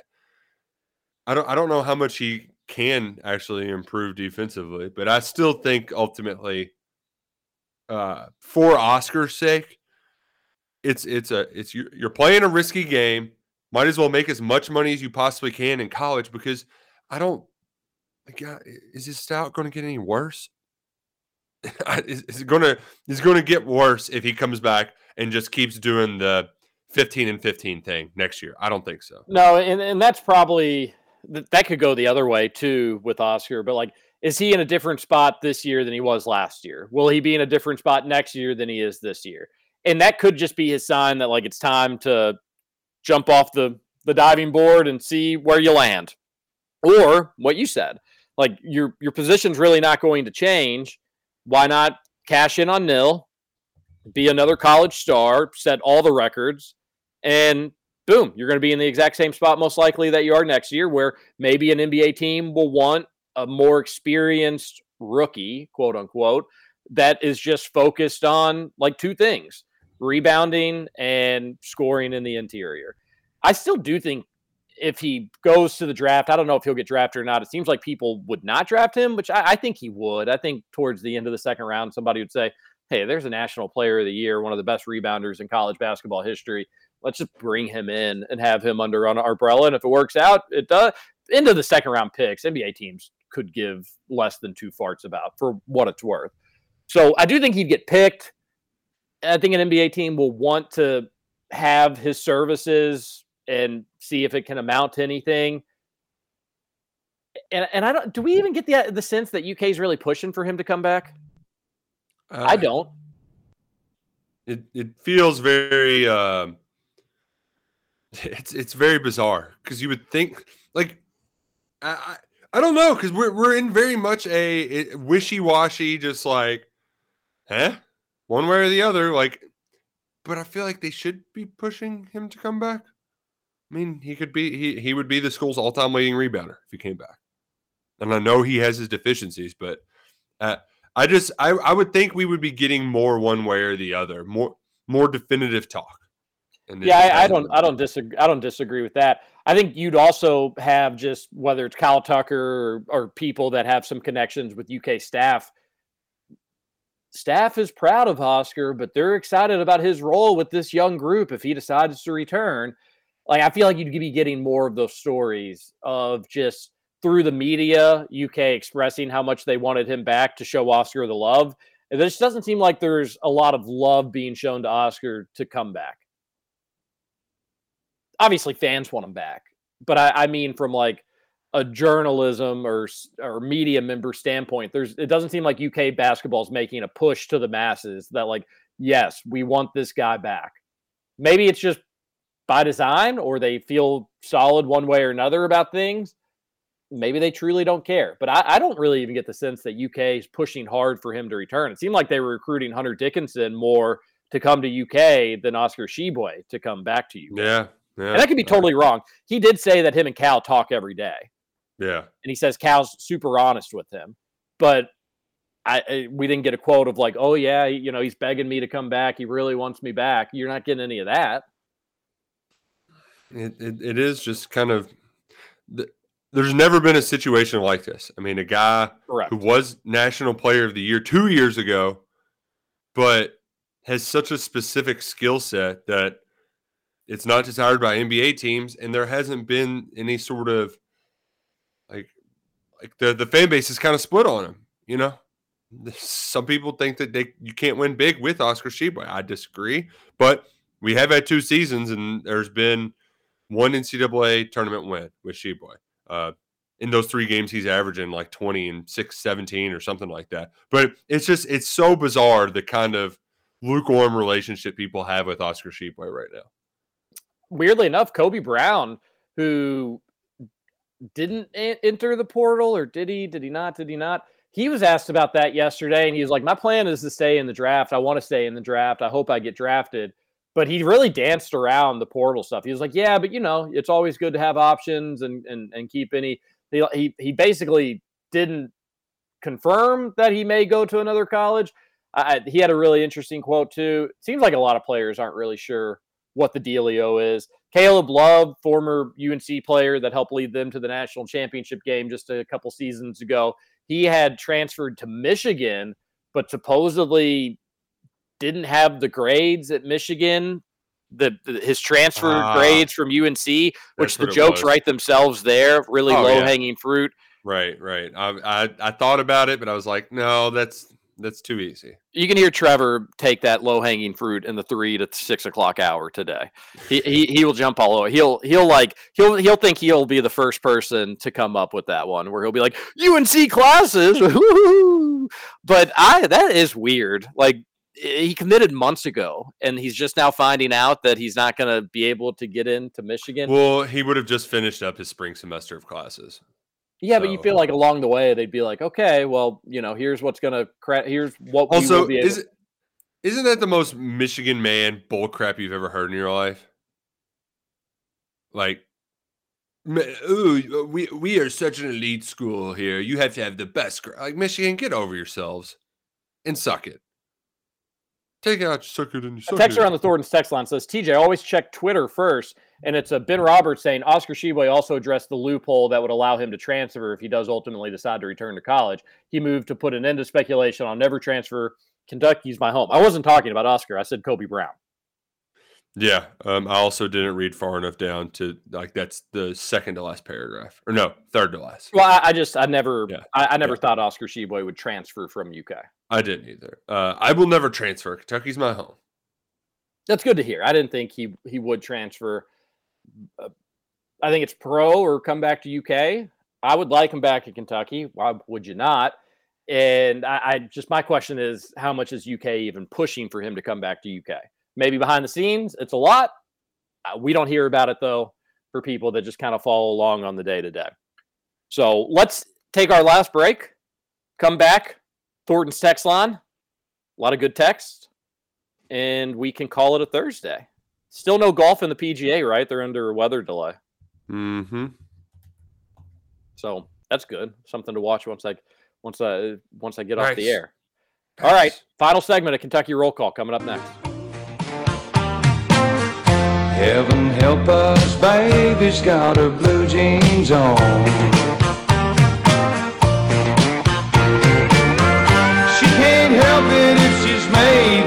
I don't I don't know how much he can actually improve defensively, but I still think ultimately uh for Oscar's sake, it's it's a it's you're, playing a risky game. Might as well make as much money as you possibly can in college because I don't is his stout going to get any worse? (laughs) is, is it going to is going to get worse if he comes back and just keeps doing the 15 and 15 thing next year? I don't think so. No, and, and that's probably th- that could go the other way too with Oscar. But like, is he in a different spot this year than he was last year? Will he be in a different spot next year than he is this year? And that could just be his sign that like it's time to jump off the the diving board and see where you land. Or what you said, like your your position's really not going to change. Why not cash in on nil, be another college star, set all the records, and boom, you're going to be in the exact same spot most likely that you are next year, where maybe an NBA team will want a more experienced rookie, quote unquote, that is just focused on like two things rebounding and scoring in the interior. I still do think if he goes to the draft, I don't know if he'll get drafted or not. It seems like people would not draft him, which I, I think he would. I think towards the end of the second round, somebody would say, Hey, there's a national player of the year, one of the best rebounders in college basketball history let's just bring him in and have him under an umbrella. And if it works out, it does. Into the second round picks, NBA teams could give less than two farts about for what it's worth. So I do think he'd get picked. I think an NBA team will want to have his services and see if it can amount to anything. And, and I don't. Do we even get the the sense that UK is really pushing for him to come back? I Uh, don't. It it feels very um it's it's very bizarre because you would think like I I, don't know because we're we're in very much a wishy washy just like huh one way or the other like but I feel like they should be pushing him to come back. I mean he could be he he would be the school's all time leading rebounder if he came back, and I know he has his deficiencies, but uh, I just I I would think we would be getting more one way or the other more more definitive talk. Yeah, I, I don't. I don't disagree. I don't disagree with that. I think you'd also have just whether it's Kyle Tucker or, or people that have some connections with UK staff. Staff is proud of Oscar, but they're excited about his role with this young group if he decides to return. Like I feel like you'd be getting more of those stories of just through the media, UK expressing how much they wanted him back to show Oscar the love. And this doesn't seem like there's a lot of love being shown to Oscar to come back obviously fans want him back, but I, I mean from like a journalism or or media member standpoint, there's it doesn't seem like UK basketball is making a push to the masses that like yes we want this guy back. Maybe it's just by design or they feel solid one way or another about things. Maybe they truly don't care, but I, I don't really even get the sense that UK is pushing hard for him to return. It seemed like they were recruiting Hunter Dickinson more to come to UK than Oscar Tshiebwe to come back to UK. Yeah, yeah, And that could be totally wrong. He did say that him and Cal talk every day, yeah. and he says Cal's super honest with him. But I, I we didn't get a quote of like, oh yeah, you know, he's begging me to come back. He really wants me back. You're not getting any of that. It, it, it is just kind of th- there's never been a situation like this. I mean, a guy Correct. who was national player of the year two years ago, but has such a specific skill set that it's not desired by NBA teams, and there hasn't been any sort of like like the the fan base is kind of split on him. You know, some people think that they you can't win big with Oscar Tshiebwe. I disagree, but we have had two seasons, and there's been one NCAA tournament win with Tshiebwe. Uh, in those three games, he's averaging like 20 and 6, 17 or something like that. But it's just, it's so bizarre the kind of lukewarm relationship people have with Oscar Tshiebwe right now. Weirdly enough, Kobe Brown, who didn't enter the portal, or did he? Did he not? Did he not? He was asked about that yesterday, and he was like, "My plan is to stay in the draft. I want to stay in the draft. I hope I get drafted." but he really danced around the portal stuff. He was like, "Yeah, but you know, it's always good to have options and and and keep any." He he, he basically didn't confirm that he may go to another college. I, he had a really interesting quote too. It seems like a lot of players aren't really sure what the dealio is. Caleb Love, former UNC player that helped lead them to the national championship game just a couple seasons ago, he had transferred to Michigan, but supposedly didn't have the grades at Michigan. The, the his transfer Ah. grades from UNC, which the jokes write themselves there. Really Oh, yeah. low hanging fruit. Right, right. I, I I thought about it, but I was like, no, that's that's too easy. You can hear Trevor take that low hanging fruit in the three to six o'clock hour today. He, he he will jump all over. He'll he'll like he'll he'll think he'll be the first person to come up with that one where he'll be like UNC classes, (laughs) woo-hoo." but I that is weird. Like he committed months ago, and he's just now finding out that he's not going to be able to get into Michigan. Well, he would have just finished up his spring semester of classes. Yeah, but you feel like along the way they'd be like, okay, well, you know, here's what's going to cra- here's what we will Also, be able- is it, isn't that the most Michigan man bullcrap you've ever heard in your life? Like, ooh, we we are such an elite school here. You have to have the best. gra-" Like Michigan, get over yourselves and suck it. Take out, suck it, and you A suck texter it. on the Thornton's text line says, TJ, always check Twitter first. And it's a Ben Roberts saying Oscar Tshiebwe also addressed the loophole that would allow him to transfer if he does ultimately decide to return to college. He moved to put an end to speculation. I'll never transfer. Kentucky's my home. I wasn't talking about Oscar. I said Kobe Brown. Yeah, um, I also didn't read far enough down to like that's the second to last paragraph, or no, third to last. Well, I, I just, I never, Yeah, I, I never thought Oscar Tshiebwe would transfer from UK. I didn't either. Uh, I will never transfer. Kentucky's my home. That's good to hear. I didn't think he he would transfer. I think it's pro or come back to UK. I would like him back in Kentucky. Why would you not? And I, I just my question is, how much is UK even pushing for him to come back to UK? Maybe behind the scenes, it's a lot. Uh, we don't hear about it though for people that just kind of follow along on the day to day. So let's take our last break. Come back. Thornton's text line. A lot of good text and we can call it a Thursday. Still no golf in the PGA, right? They're under a weather delay. Mm-hmm. So that's good. Something to watch once I once I once I get off the Nice. air. All right. Final segment of Kentucky Roll Call coming up next. Heaven help us, baby's got her blue jeans on. She can't help it if she's made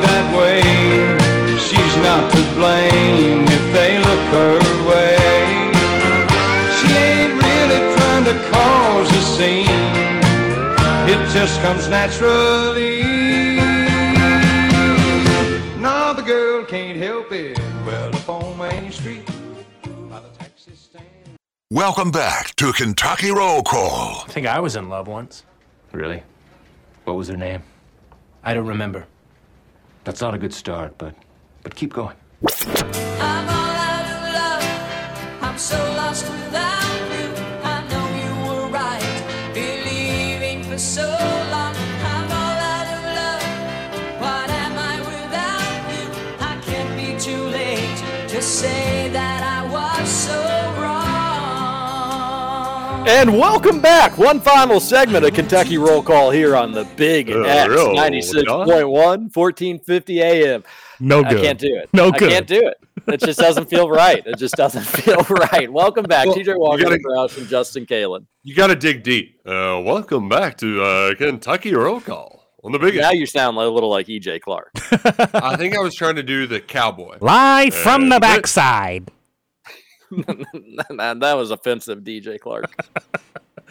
just comes naturally. No, the girl can't help it. Well, up on Main Street, by the taxi stand. Welcome back to Kentucky Roll Call. I think I was in love once. Really? What was her name? I don't remember. That's not a good start, but but keep going. I'm all out of love. I'm so lost And welcome back. One final segment of Kentucky Roll Call here on the Big Uh, X roll 96.1, 1450 AM. No I can't do it. No I can't do it. It just doesn't feel right. It just doesn't (laughs) feel right. Welcome back, Well, TJ you Walker, gotta- Roush, and Justin Kalen. You got to dig deep. Uh, welcome back to uh, Kentucky Roll Call on the biggest. Now you sound a little like EJ Clark. I think I was trying to do the cowboy. Live from the Uh, but- backside. (laughs) Man, that was offensive, DJ Clark.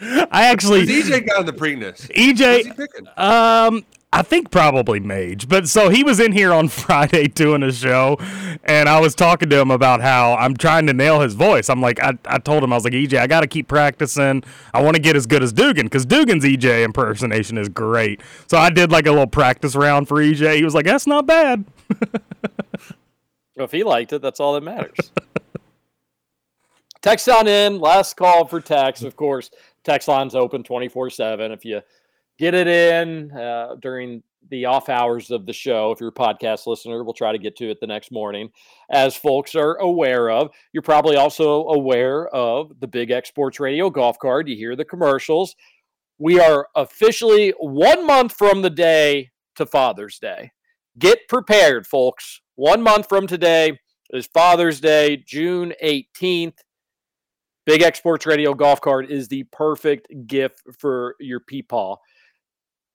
(laughs) I actually DJ got in the Preakness. EJ, he um, I think probably Mage. But so he was in here on (laughs) Friday doing a show, and I was talking to him about how I'm trying to nail his voice. I'm like, I, I told him I was like, EJ, I got to keep practicing. I want to get as good as Dugan because Dugan's EJ impersonation is great. So I did like a little practice round for EJ. He was like, that's not bad. Well, if he liked it, that's all that matters. Text on in. Last call for text. Of course, text line's open 24 7. If you get it in uh, during the off hours of the show. If you're a podcast listener, we'll try to get to it the next morning. As folks are aware of, you're probably also aware of the Big X Sports Radio golf card. You hear the commercials. We are officially one month from the day to Father's Day. Get prepared, folks. One month from today is Father's Day, June 18th. Big X Sports Radio golf cart is the perfect gift for your peepaw.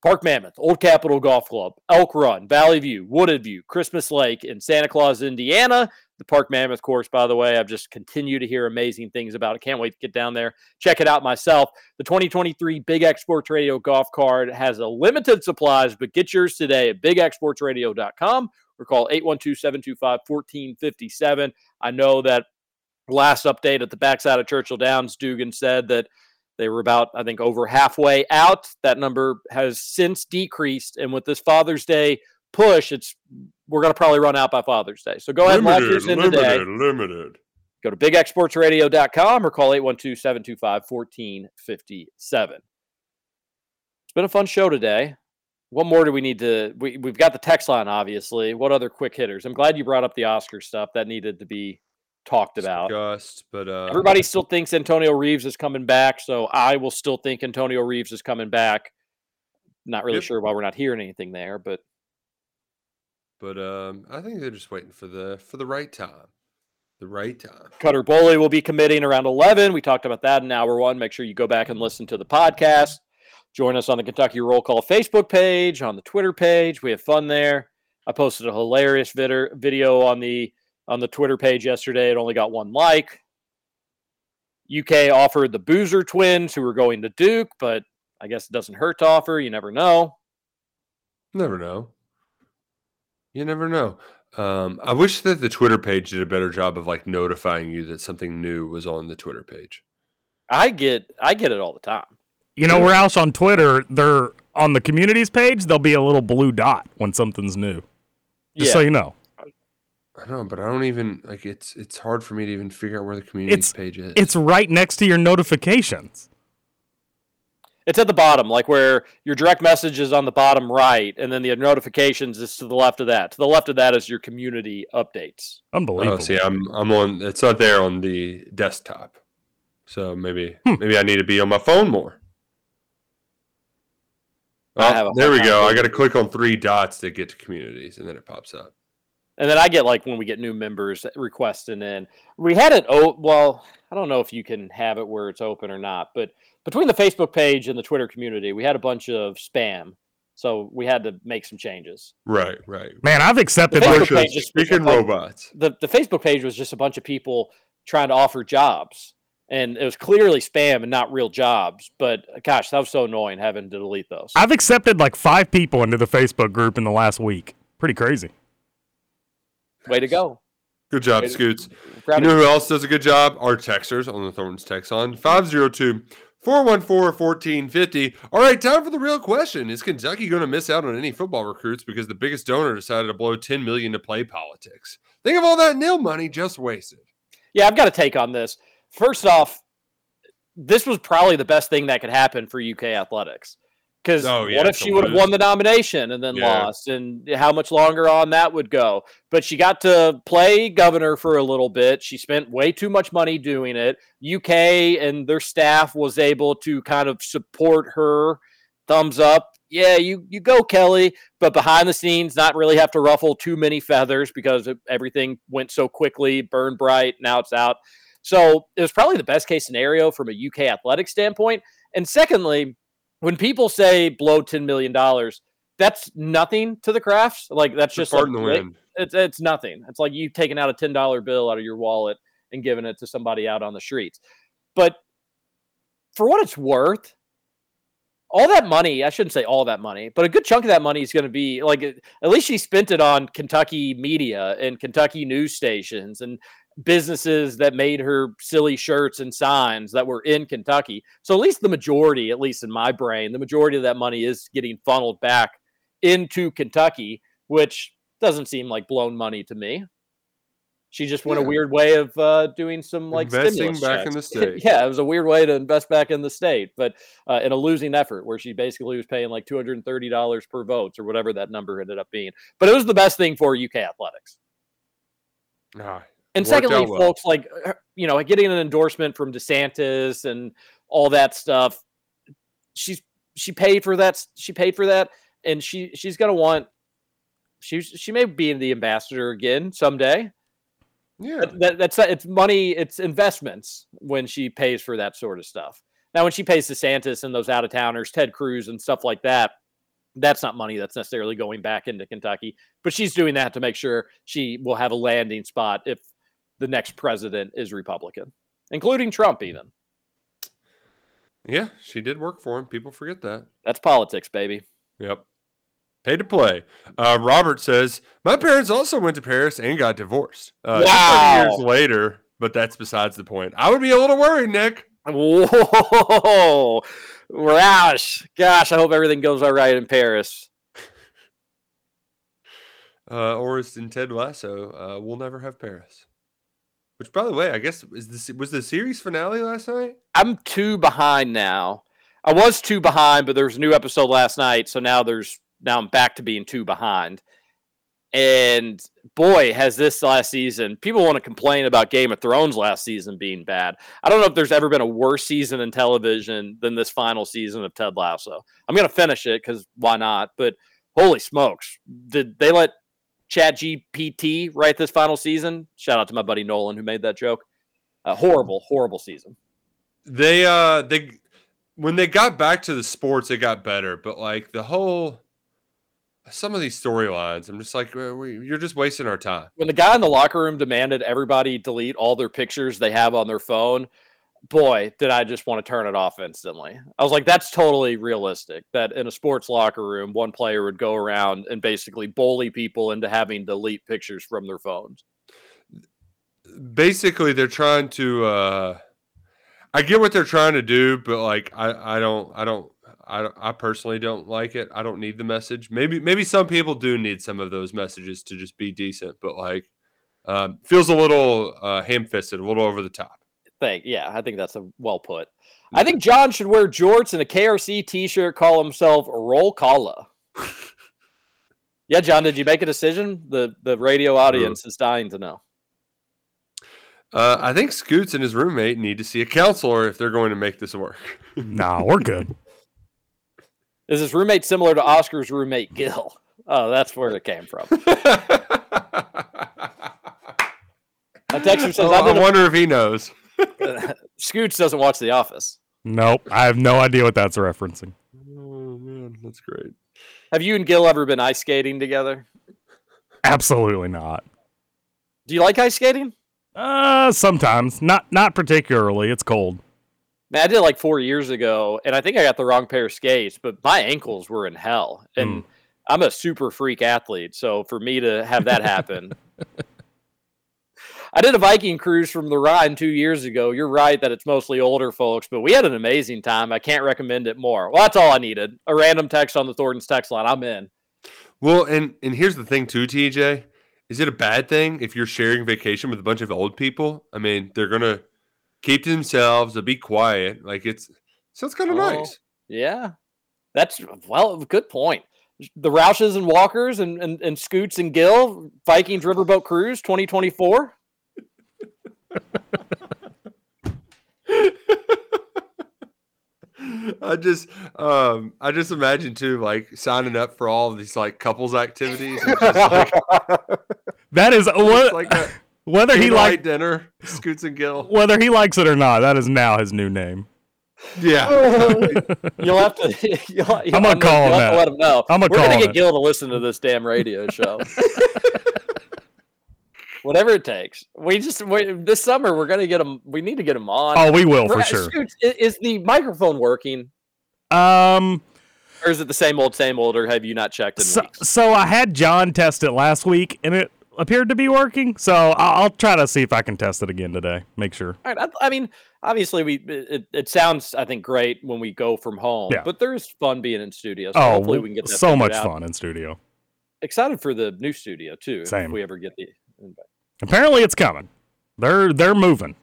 Park Mammoth, Old Capitol Golf Club, Elk Run, Valley View, Wooded View, Christmas Lake in Santa Claus, Indiana. The Park Mammoth course, by the way, I've just continued to hear amazing things about it. Can't wait to get down there, check it out myself. The 2023 Big X Sports Radio golf card has a limited supplies, but get yours today at bigxsportsradio.com or call 812 725 1457. I know that last update at the backside of Churchill Downs, Dugan said that they were about, I think, over halfway out. That number has since decreased. And with this Father's Day push, it's we're going to probably run out by Father's Day. So go ahead and lock yours in today. limited, limited. Go to bigxsportsradio.com or call 812 725 1457. It's been a fun show today. What more do we need to? We, we've got the text line, obviously. What other quick hitters? I'm glad you brought up the Oscar stuff. That needed to be talked about. Discussed, but uh, Everybody still thinks Antonio Reeves is coming back, so I will still think Antonio Reeves is coming back. Not really Yep. sure why we're not hearing anything there, but But um, I think they're just waiting for the for the right time, the right time. Cutter Boley will be committing around 11. We talked about that in hour one. Make sure you go back and listen to the podcast. Join us on the Kentucky Roll Call Facebook page, on the Twitter page. We have fun there. I posted a hilarious vid- video on the on the Twitter page yesterday. It only got one like. UK offered the Boozer twins who were going to Duke, but I guess it doesn't hurt to offer. You never know. Never know. You never know. Um, I wish that the Twitter page did a better job of like notifying you that something new was on the Twitter page. I get I get it all the time. You know, Roush on Twitter, they're on the communities page, there'll be a little blue dot when something's new. Just so you know. I know, but I don't even like it's it's hard for me to even figure out where the community It's page is. it's right next to your notifications. It's at the bottom, like where your direct message is on the bottom right, and then the notifications is to the left of that. To the left of that is your community updates. Unbelievable. Oh, see, I'm I'm on. It's not there on the desktop, so maybe Hmm. maybe I need to be on my phone more. I Oh, have a there we go. time I got to click on three dots to get to communities, and then it pops up. And then I get like when we get new members requesting in. We had it. Oh, well, I don't know if you can have it where it's open or not, but between the Facebook page and the Twitter community, we had a bunch of spam, so we had to make some changes. Right, right. Man, I've accepted The Facebook page just was Speaking like- robots. the the Facebook page was just a bunch of people trying to offer jobs, and it was clearly spam and not real jobs. But uh, gosh, that was so annoying having to delete those. I've accepted like five people into the Facebook group in the last week. Pretty crazy. Way to go! Good job, Way Scoots. you know who else does a good job? Our texters on the Thorns text on 502 414 1450. All right, time for the real question. Is Kentucky going to miss out on any football recruits because the biggest donor decided to blow 10 million to play politics? Think of all that nil money just wasted. Yeah, I've got a take on this. First off, this was probably the best thing that could happen for UK athletics. Because Oh, yeah, what if she would have won the nomination and then Yeah. lost, and how much longer on that would go? But she got to play governor for a little bit. She spent way too much money doing it. UK and their staff was able to kind of support her. Thumbs up. Yeah, you you go, Kelly. But behind the scenes, not really have to ruffle too many feathers because everything went so quickly, Burn bright. Now it's out. So it was probably the best case scenario from a UK athletic standpoint. And secondly, when people say blow $10 million, that's nothing to the crafts. Like that's It's just fart a in the wind. It's, it's nothing. It's like you taking out a $10 bill out of your wallet and giving it to somebody out on the streets. But for what it's worth, all that money, I shouldn't say all that money, but a good chunk of that money is going to be like at least she spent it on Kentucky media and Kentucky news stations and businesses that made her silly shirts and signs that were in Kentucky. So at least the majority, at least in my brain, the majority of that money is getting funneled back into Kentucky, which doesn't seem like blown money to me. She just went a weird way of uh, doing some like Investing stimulus back in the (laughs) state. yeah, it was a weird way to invest back in the state, but uh, in a losing effort where she basically was paying like two hundred and thirty dollars per vote or whatever that number ended up being. But it was the best thing for UK athletics. Ah, And secondly, well. folks, like uh, you know, getting an endorsement from DeSantis and all that stuff, she's she paid for that. She paid for that, and she she's gonna want. She she may be the ambassador again someday. Yeah, That, that, that's it's money. It's investments when she pays for that sort of stuff. Now, when she pays DeSantis and those out of towners, Ted Cruz and stuff like that, that's not money that's necessarily going back into Kentucky. But she's doing that to make sure she will have a landing spot if the next president is Republican, including Trump. Even yeah, she did work for him. People forget that. that's politics, baby. Yep. Pay to play. Uh, Robert says, My parents also went to Paris and got divorced. Uh, 30 years later, but that's besides the point. I would be a little worried, Nick. Whoa, Roush! Gosh, I hope everything goes all right in Paris. Uh, or as in Ted Lasso, uh, we'll never have Paris. Which, by the way, I guess is this was the series finale last night. I'm two behind now. I was two behind, but there was a new episode last night, so now there's now I'm back to being two behind. And boy, has this last season people want to complain about Game of Thrones last season being bad. I don't know if there's ever been a worse season in television than this final season of Ted Lasso. I'm gonna finish it because why not? But holy smokes, did they let Chat GPT write this final season? Shout out to my buddy Nolan who made that joke. A horrible, horrible season. They uh they when they got back to the sports, it got better. But like the whole some of these storylines, I'm just like, "Uh, you're just wasting our time. when the guy in the locker room demanded everybody delete all their pictures they have on their phone, boy, did I just want to turn it off instantly. I was like, that's totally realistic that in a sports locker room, one player would go around and basically bully people into having delete pictures from their phones. basically they're trying to uh I get what they're trying to do, but like I I don't I don't I I personally don't like it. I don't need the message. Maybe maybe some people do need some of those messages to just be decent, but like um feels a little uh ham-fisted, a little over the top. Thank, yeah, I think that's a well put. I think John should wear jorts and a KRC t-shirt, call himself Roll Calla. yeah, John, did you make a decision? The the radio audience is dying to know. Uh I think Scoots and his roommate need to see a counselor if they're going to make this work. (laughs) nah, we're good. Is his roommate similar to Oscar's roommate Gil? Oh, that's where it came from. (laughs) A texter says, Oh, I, I did a- wonder if he knows. (laughs) Scoots doesn't watch The Office. Nope, I have no idea what that's referencing. Oh man, that's great. Have you and Gil ever been ice skating together? Absolutely not. Do you like ice skating? Uh, sometimes, not not particularly. It's cold. Man, I did it like four years ago, and I think I got the wrong pair of skates, but my ankles were in hell. And I'm a super freak athlete, so for me to have that happen. (laughs) I did a Viking cruise from the Rhine two years ago. You're right that it's mostly older folks, but we had an amazing time. I can't recommend it more. Well, that's all I needed. A random text on the Thornton's text line. I'm in. Well, and and here's the thing too, TJ. Is it a bad thing if you're sharing vacation with a bunch of old people? I mean, they're gonna keep to themselves, they'll be quiet. Like it's sounds kind of Oh, nice. Yeah. That's well, good point. The Roushes and Walkers and, and, and Scoots and Gill, Vikings Riverboat Cruise 2024. I just um I just imagine too, like signing up for all of these like couples activities. Just like, (laughs) That is it's what like a (laughs) whether he candlelight like dinner, Scoots and Gill. whether he likes it or not. That is now his new name. Yeah. (laughs) You'll have to. You'll, you'll, I'm gonna call him you'll have to let him know. I'm gonna We're call gonna get that. Gil to listen to this damn radio show. Whatever it takes. We just we, this summer we're gonna get them. We need to get them on. Oh, we will for Ra- sure. Scoots, i- is the microphone working, Um, or is it the same old, same old, or have you not checked so, weeks? so I had John test it last week, and it appeared to be working. So I'll, I'll try to see if I can test it again today. Make sure. All right, I, I mean, obviously, we it, it sounds I think great when we go from home, Yeah. but there is fun being in studio. So Oh, hopefully we can get that so much out. fun in studio. Excited for the new studio too. If Same. we ever get the invite. Apparently, it's coming. They're they're moving.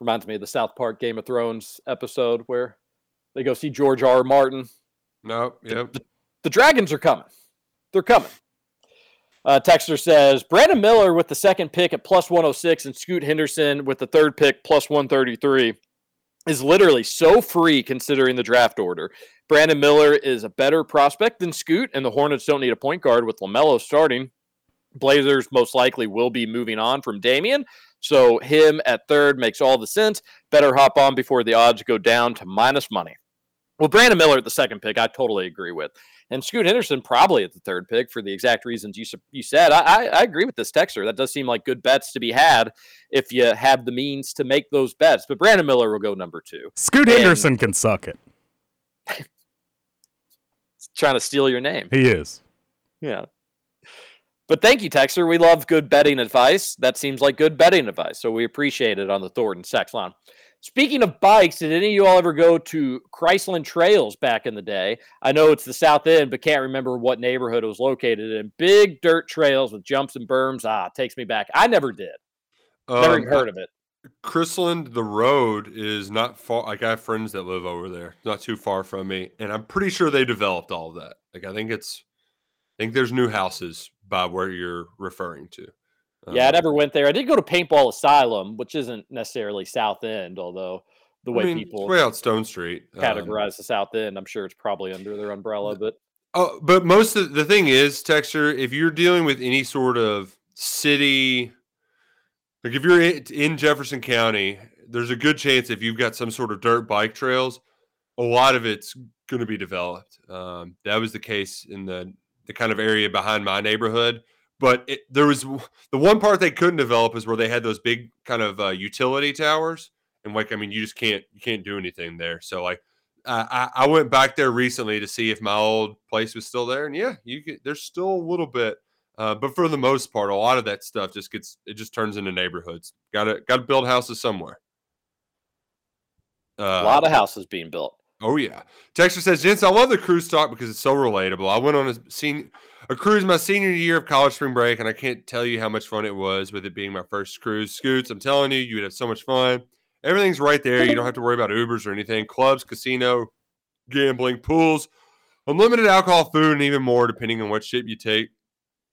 Reminds me of the South Park Game of Thrones episode where they go see George R. R. Martin. No, Yep. The Dragons are coming. They're coming. Uh, Texter says Brandon Miller with the second pick at plus 106 and Scoot Henderson with the third pick plus 133 is literally so free considering the draft order. Brandon Miller is a better prospect than Scoot, and the Hornets don't need a point guard with LaMelo starting. Blazers most likely will be moving on from Damian. So him at third makes all the sense. Better hop on before the odds go down to minus money. Well, Brandon Miller at the second pick, I totally agree with. And Scoot Henderson probably at the third pick for the exact reasons you, you said. I, I, I agree with this texter. That does seem like good bets to be had if you have the means to make those bets. But Brandon Miller will go number two. Scoot And- Henderson can suck it. (laughs) trying to steal your name. He is. Yeah. But thank you, Texter. We love good betting advice. That seems like good betting advice. So we appreciate it on the Thornton sex line. Speaking of bikes, did any of you all ever go to Chrysland Trails back in the day? I know it's the South End, but can't remember what neighborhood it was located in. Big dirt trails with jumps and berms. Ah, takes me back. I never did. Never Um, even heard of it. Chrisland, the road is not far. Like I have friends that live over there, not too far from me, and I'm pretty sure they developed all of that. Like I think it's, I think there's new houses by where you're referring to. Yeah, I Um, never went there. I did go to Paintball Asylum, which isn't necessarily South End, although the I way mean, people way out Stone Street. um, categorize the South End, I'm sure it's probably under their umbrella. But Oh, but most of the thing is, texture. If you're dealing with any sort of city, like if you're in in Jefferson County, there's a good chance if you've got some sort of dirt bike trails, a lot of it's going to be developed. Um, that was the case in the the kind of area behind my neighborhood. But it, there was the one part they couldn't develop is where they had those big kind of uh, utility towers, and like I mean, you just can't you can't do anything there. So like I, I went back there recently to see if my old place was still there, and yeah, you get there's still a little bit, uh, but for the most part, a lot of that stuff just gets it just turns into neighborhoods. Got to got to build houses somewhere. Uh, a lot of houses being built. Oh yeah. Texter says, Gents, I love the cruise talk because it's so relatable. I went on a a cruise my senior year of college spring break, and I can't tell you how much fun it was with it being my first cruise. Scoots, I'm telling you, you would have so much fun. Everything's right there. You don't have to worry about Ubers or anything. Clubs, casino, gambling, pools, unlimited alcohol, food, and even more depending on what ship you take.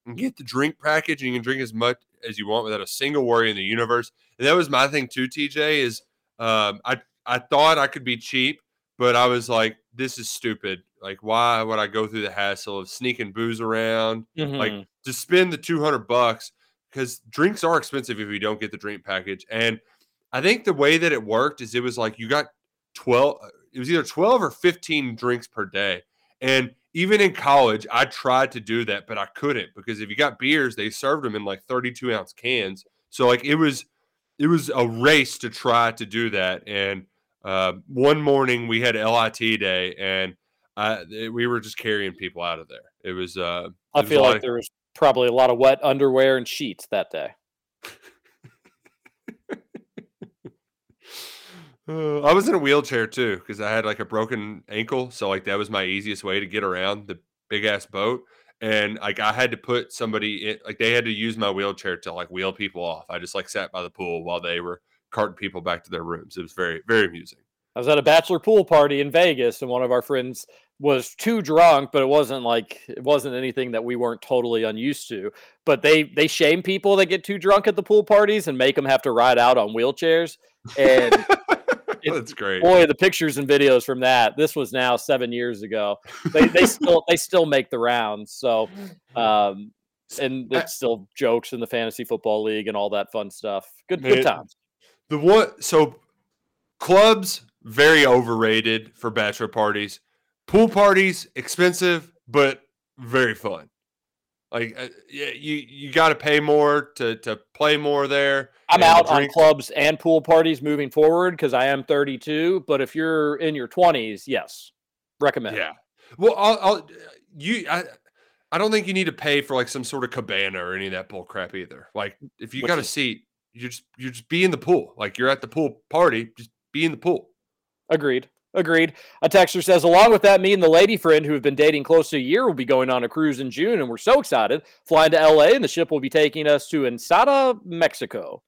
And get the drink package, and you can drink as much as you want without a single worry in the universe. And that was my thing too, TJ. Is um, I I thought I could be cheap, but I was like, this is stupid. Like, why would I go through the hassle of sneaking booze around? Like, Mhm. to spend the 200 bucks because drinks are expensive if you don't get the drink package. And I think the way that it worked is it was like you got 12, uh, it was either 12 or 15 drinks per day. And even in college, I tried to do that, but I couldn't because if you got beers, they served them in like 32 ounce cans. So, like, it was, it was a race to try to do that. And uh, one morning we had LIT day and uh, we were just carrying people out of there. It was, uh, I was feel like of- there was probably a lot of wet underwear and sheets that day. (laughs) Uh, I was in a wheelchair too because I had like a broken ankle, so like that was my easiest way to get around the big ass boat. And like I had to put somebody in, like they had to use my wheelchair to like wheel people off. I just like sat by the pool while they were carting people back to their rooms. It was very very amusing. I was at a bachelor pool party in Vegas, and one of our friends was too drunk, but it wasn't like it wasn't anything that we weren't totally unused to. But they they shame people that get too drunk at the pool parties and make them have to ride out on wheelchairs. And (laughs) That's great. boy, the pictures and videos from that. This was now seven years ago. They they (laughs) still they still make the rounds. So, um, and it's still jokes in the fantasy football league and all that fun stuff. Good good Man, times. The one so clubs very overrated for bachelor parties. Pool parties expensive but very fun. Like uh, yeah, you you got to pay more to to play more there. I'm out on clubs and pool parties moving forward because I am 32. But if you're in your 20s, yes, recommend. Yeah. Well, I'll, I'll you I I don't think you need to pay for like some sort of cabana or any of that bull crap either. Like if you Which got a seat, you just you just be in the pool. Like you're at the pool party, just be in the pool. Agreed. Agreed. A texter says, along with that, me and the lady friend who have been dating close to a year will be going on a cruise in June, and we're so excited. Flying to LA, and the ship will be taking us to Ensenada, Mexico.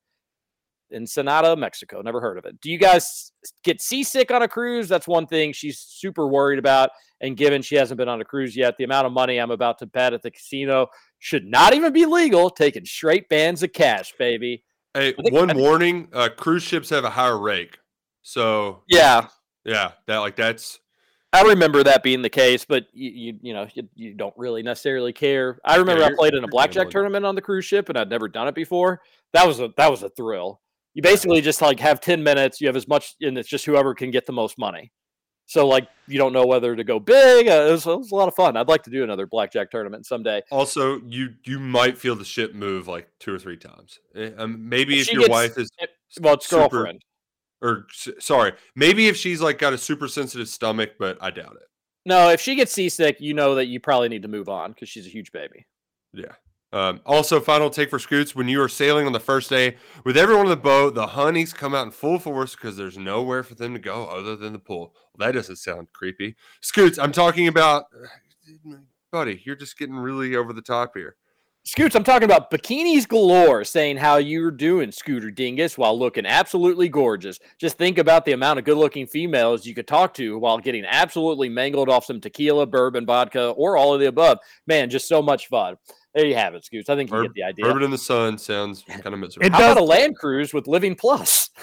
Ensenada, Mexico. Never heard of it. Do you guys get seasick on a cruise? That's one thing she's super worried about. And given she hasn't been on a cruise yet, the amount of money I'm about to bet at the casino should not even be legal. Taking straight bands of cash, baby. Hey, think- one warning: uh, cruise ships have a higher rake, so Yeah, yeah, that like that's I remember that being the case, but you you, you know you, you don't really necessarily care. I remember I played in a blackjack tournament on the cruise ship, and I'd never done it before. That was a that was a thrill. You basically just like have ten minutes. You have as much, and it's just whoever can get the most money. So like you don't know whether to go big. Uh, it, was, it was a lot of fun. I'd like to do another blackjack tournament someday. also you you might feel the ship move like two or three times. Eh, Um, maybe if She your gets- wife is it- well, it's super- girlfriend. or sorry, maybe if she's like got a super sensitive stomach, but I doubt it. No, if she gets seasick, you know that you probably need to move on because she's a huge baby. Yeah. Um, also, final take for Scoots: when you are sailing on the first day with everyone on the boat, the honeys come out in full force because there's nowhere for them to go other than the pool. Well, that doesn't sound creepy. Scoots, I'm talking about, (sighs) buddy. You're just getting really over the top here. Scoots, I'm talking about bikinis galore saying how you're doing, Scooter Dingus, while looking absolutely gorgeous. Just think about the amount of good looking females you could talk to while getting absolutely mangled off some tequila, bourbon, vodka, or all of the above. Man, just so much fun. There you have it, Scoots. I think you Bur- get the idea. Bourbon in the sun sounds kind of (laughs) miserable. It How does- about a land cruise with Living Plus? (laughs)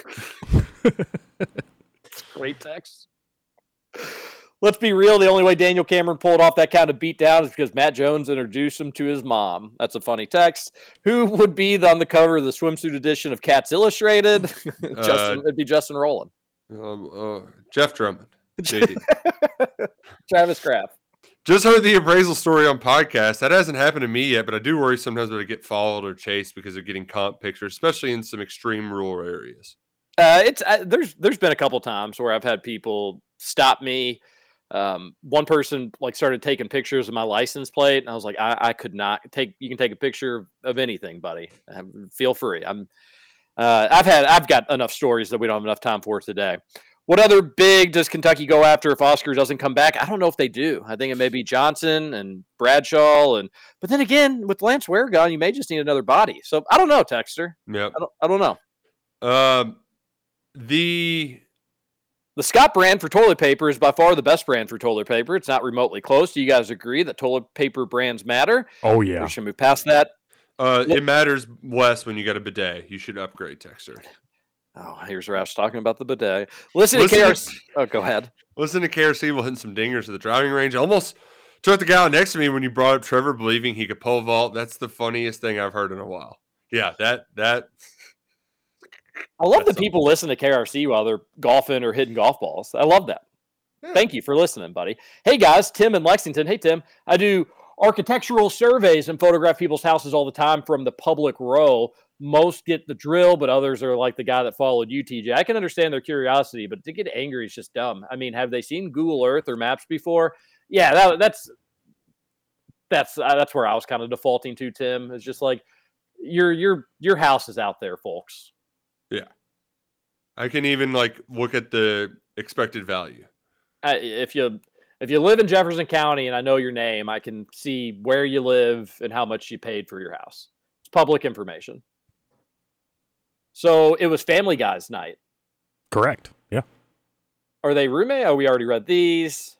Great text. Let's be real. The only way Daniel Cameron pulled off that kind of beatdown is because Matt Jones introduced him to his mom. That's a funny text. Who would be on the cover of the swimsuit edition of Cats Illustrated? (laughs) Justin, it'd be Justin Rowland. Um, uh, Jeff Drummond. JD. Travis Graf. Just heard the appraisal story on podcast. That hasn't happened to me yet, but I do worry sometimes when I get followed or chased because of getting comp pictures, especially in some extreme rural areas. Uh, it's uh, there's there's been a couple times where I've had people stop me. Um, one person like started taking pictures of my license plate, and I was like, I, I could not take. You can take a picture of anything, buddy. Feel free. I'm. Uh, I've had I've got enough stories that we don't have enough time for today. What other big does Kentucky go after if Oscar doesn't come back? I don't know if they do. I think it may be Johnson and Bradshaw, and but then again, with Lance Ware gone, you may just need another body. So I don't know, Texter. Yep. I don't, I don't know. Um, the The Scott brand for toilet paper is by far the best brand for toilet paper. It's not remotely close. Do you guys agree that toilet paper brands matter? Oh yeah. We should move past that. uh, it matters less when you got a bidet. You should upgrade, Texter. Oh, here's Roush talking about the bidet. Listen, Listen to to- KRC. Oh, go ahead. Listen to KRC while hitting some dingers at the driving range. Almost took the guy next to me when you brought up Trevor believing he could pole vault. That's the funniest thing I've heard in a while. Yeah, that that I love that people listen to KRC while they're golfing or hitting golf balls. I love that. Thank you for listening, buddy. Hey guys, Tim in Lexington. Hey Tim, I do architectural surveys and photograph people's houses all the time from the public row. Most get the drill, but others are like the guy that followed you, TJ. I can understand their curiosity, but to get angry is just dumb. I mean, have they seen Google Earth or Maps before? Yeah, that, that's that's uh, that's where I was kind of defaulting to. Tim It's just like your your your house is out there, folks. Yeah, I can even like look at the expected value. I, if you if you live in Jefferson County and I know your name, I can see where you live and how much you paid for your house. It's public information. So it was Family Guys night. Correct. Yeah. Are they roommate? Oh, we already read these.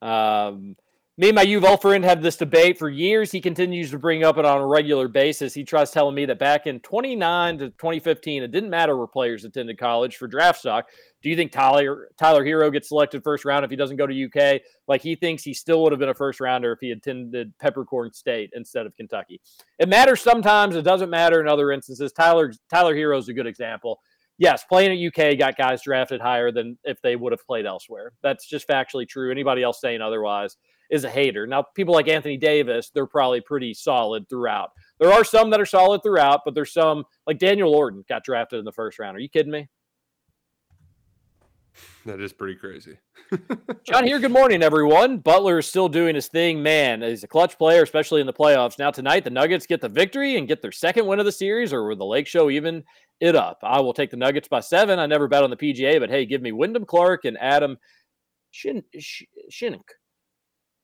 Um, me and my UofL friend had this debate for years. He continues to bring up it on a regular basis. He tries telling me that back in 29 to 2015, it didn't matter where players attended college for draft stock. Do you think Tyler Tyler Herro gets selected first round if he doesn't go to UK? Like he thinks he still would have been a first rounder if he attended Peppercorn State instead of Kentucky. It matters sometimes. It doesn't matter in other instances. Tyler Tyler Herro is a good example. Yes, playing at UK got guys drafted higher than if they would have played elsewhere. That's just factually true. Anybody else saying otherwise is a hater. Now, people like Anthony Davis, they're probably pretty solid throughout. There are some that are solid throughout, but there's some like Daniel Orton got drafted in the first round. Are you kidding me? That is pretty crazy. (laughs) John here. Good morning, everyone. Butler is still doing his thing, man. He's a clutch player, especially in the playoffs. Now tonight, the Nuggets get the victory and get their second win of the series, or will the Lake Show even it up. I will take the Nuggets by seven. I never bet on the PGA, but hey, give me Wyndham Clark and Adam Shin Sh- Shinnick.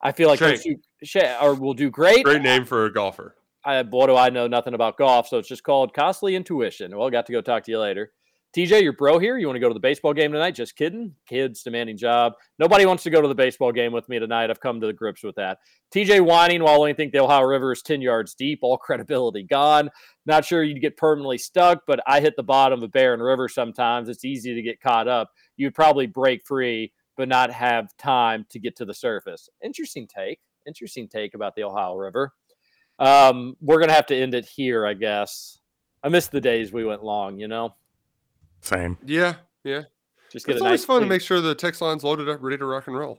I feel like those two sh- or will do great. Great name for a golfer. I, what do I know? Nothing about golf, so it's just called costly intuition. Well, got to go talk to you later. TJ, your bro here. You want to go to the baseball game tonight? Just kidding. Kids demanding job. Nobody wants to go to the baseball game with me tonight. I've come to the grips with that. TJ whining while only think the Ohio River is 10 yards deep. All (laughs) credibility gone. Not sure you'd get permanently stuck, but I hit the bottom of a Barren River sometimes. It's easy to get caught up. You'd probably break free, but not have time to get to the surface. Interesting take. Interesting take about the Ohio River. Um, we're going to have to end it here, I guess. I miss the days we went long, you know? Same. Yeah, yeah. Just get it's always nice fun to make sure the text line's loaded up, ready to rock and roll.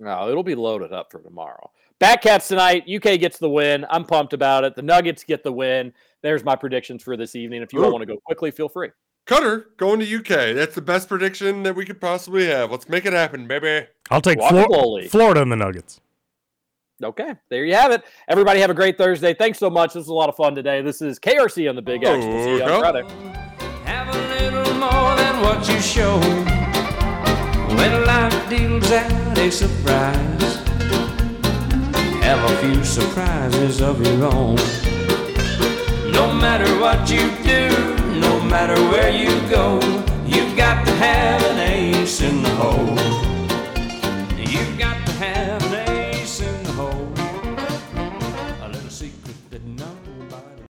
No, it'll be loaded up for tomorrow. Batcats tonight. UK gets the win. I'm pumped about it. The Nuggets get the win. There's my predictions for this evening. If you all Ooh. want to go quickly, feel free. Cutter going to UK. That's the best prediction that we could possibly have. Let's make it happen, baby. I'll take Flor- Florida and the Nuggets. Okay, there you have it. Everybody have a great Thursday. Thanks so much. This was a lot of fun today. This is KRC on the Big X. We'll see you on Friday. What you show. When life deals out a surprise, have a few surprises of your own. No matter what you do, no matter where you go, you've got to have an ace in the hole.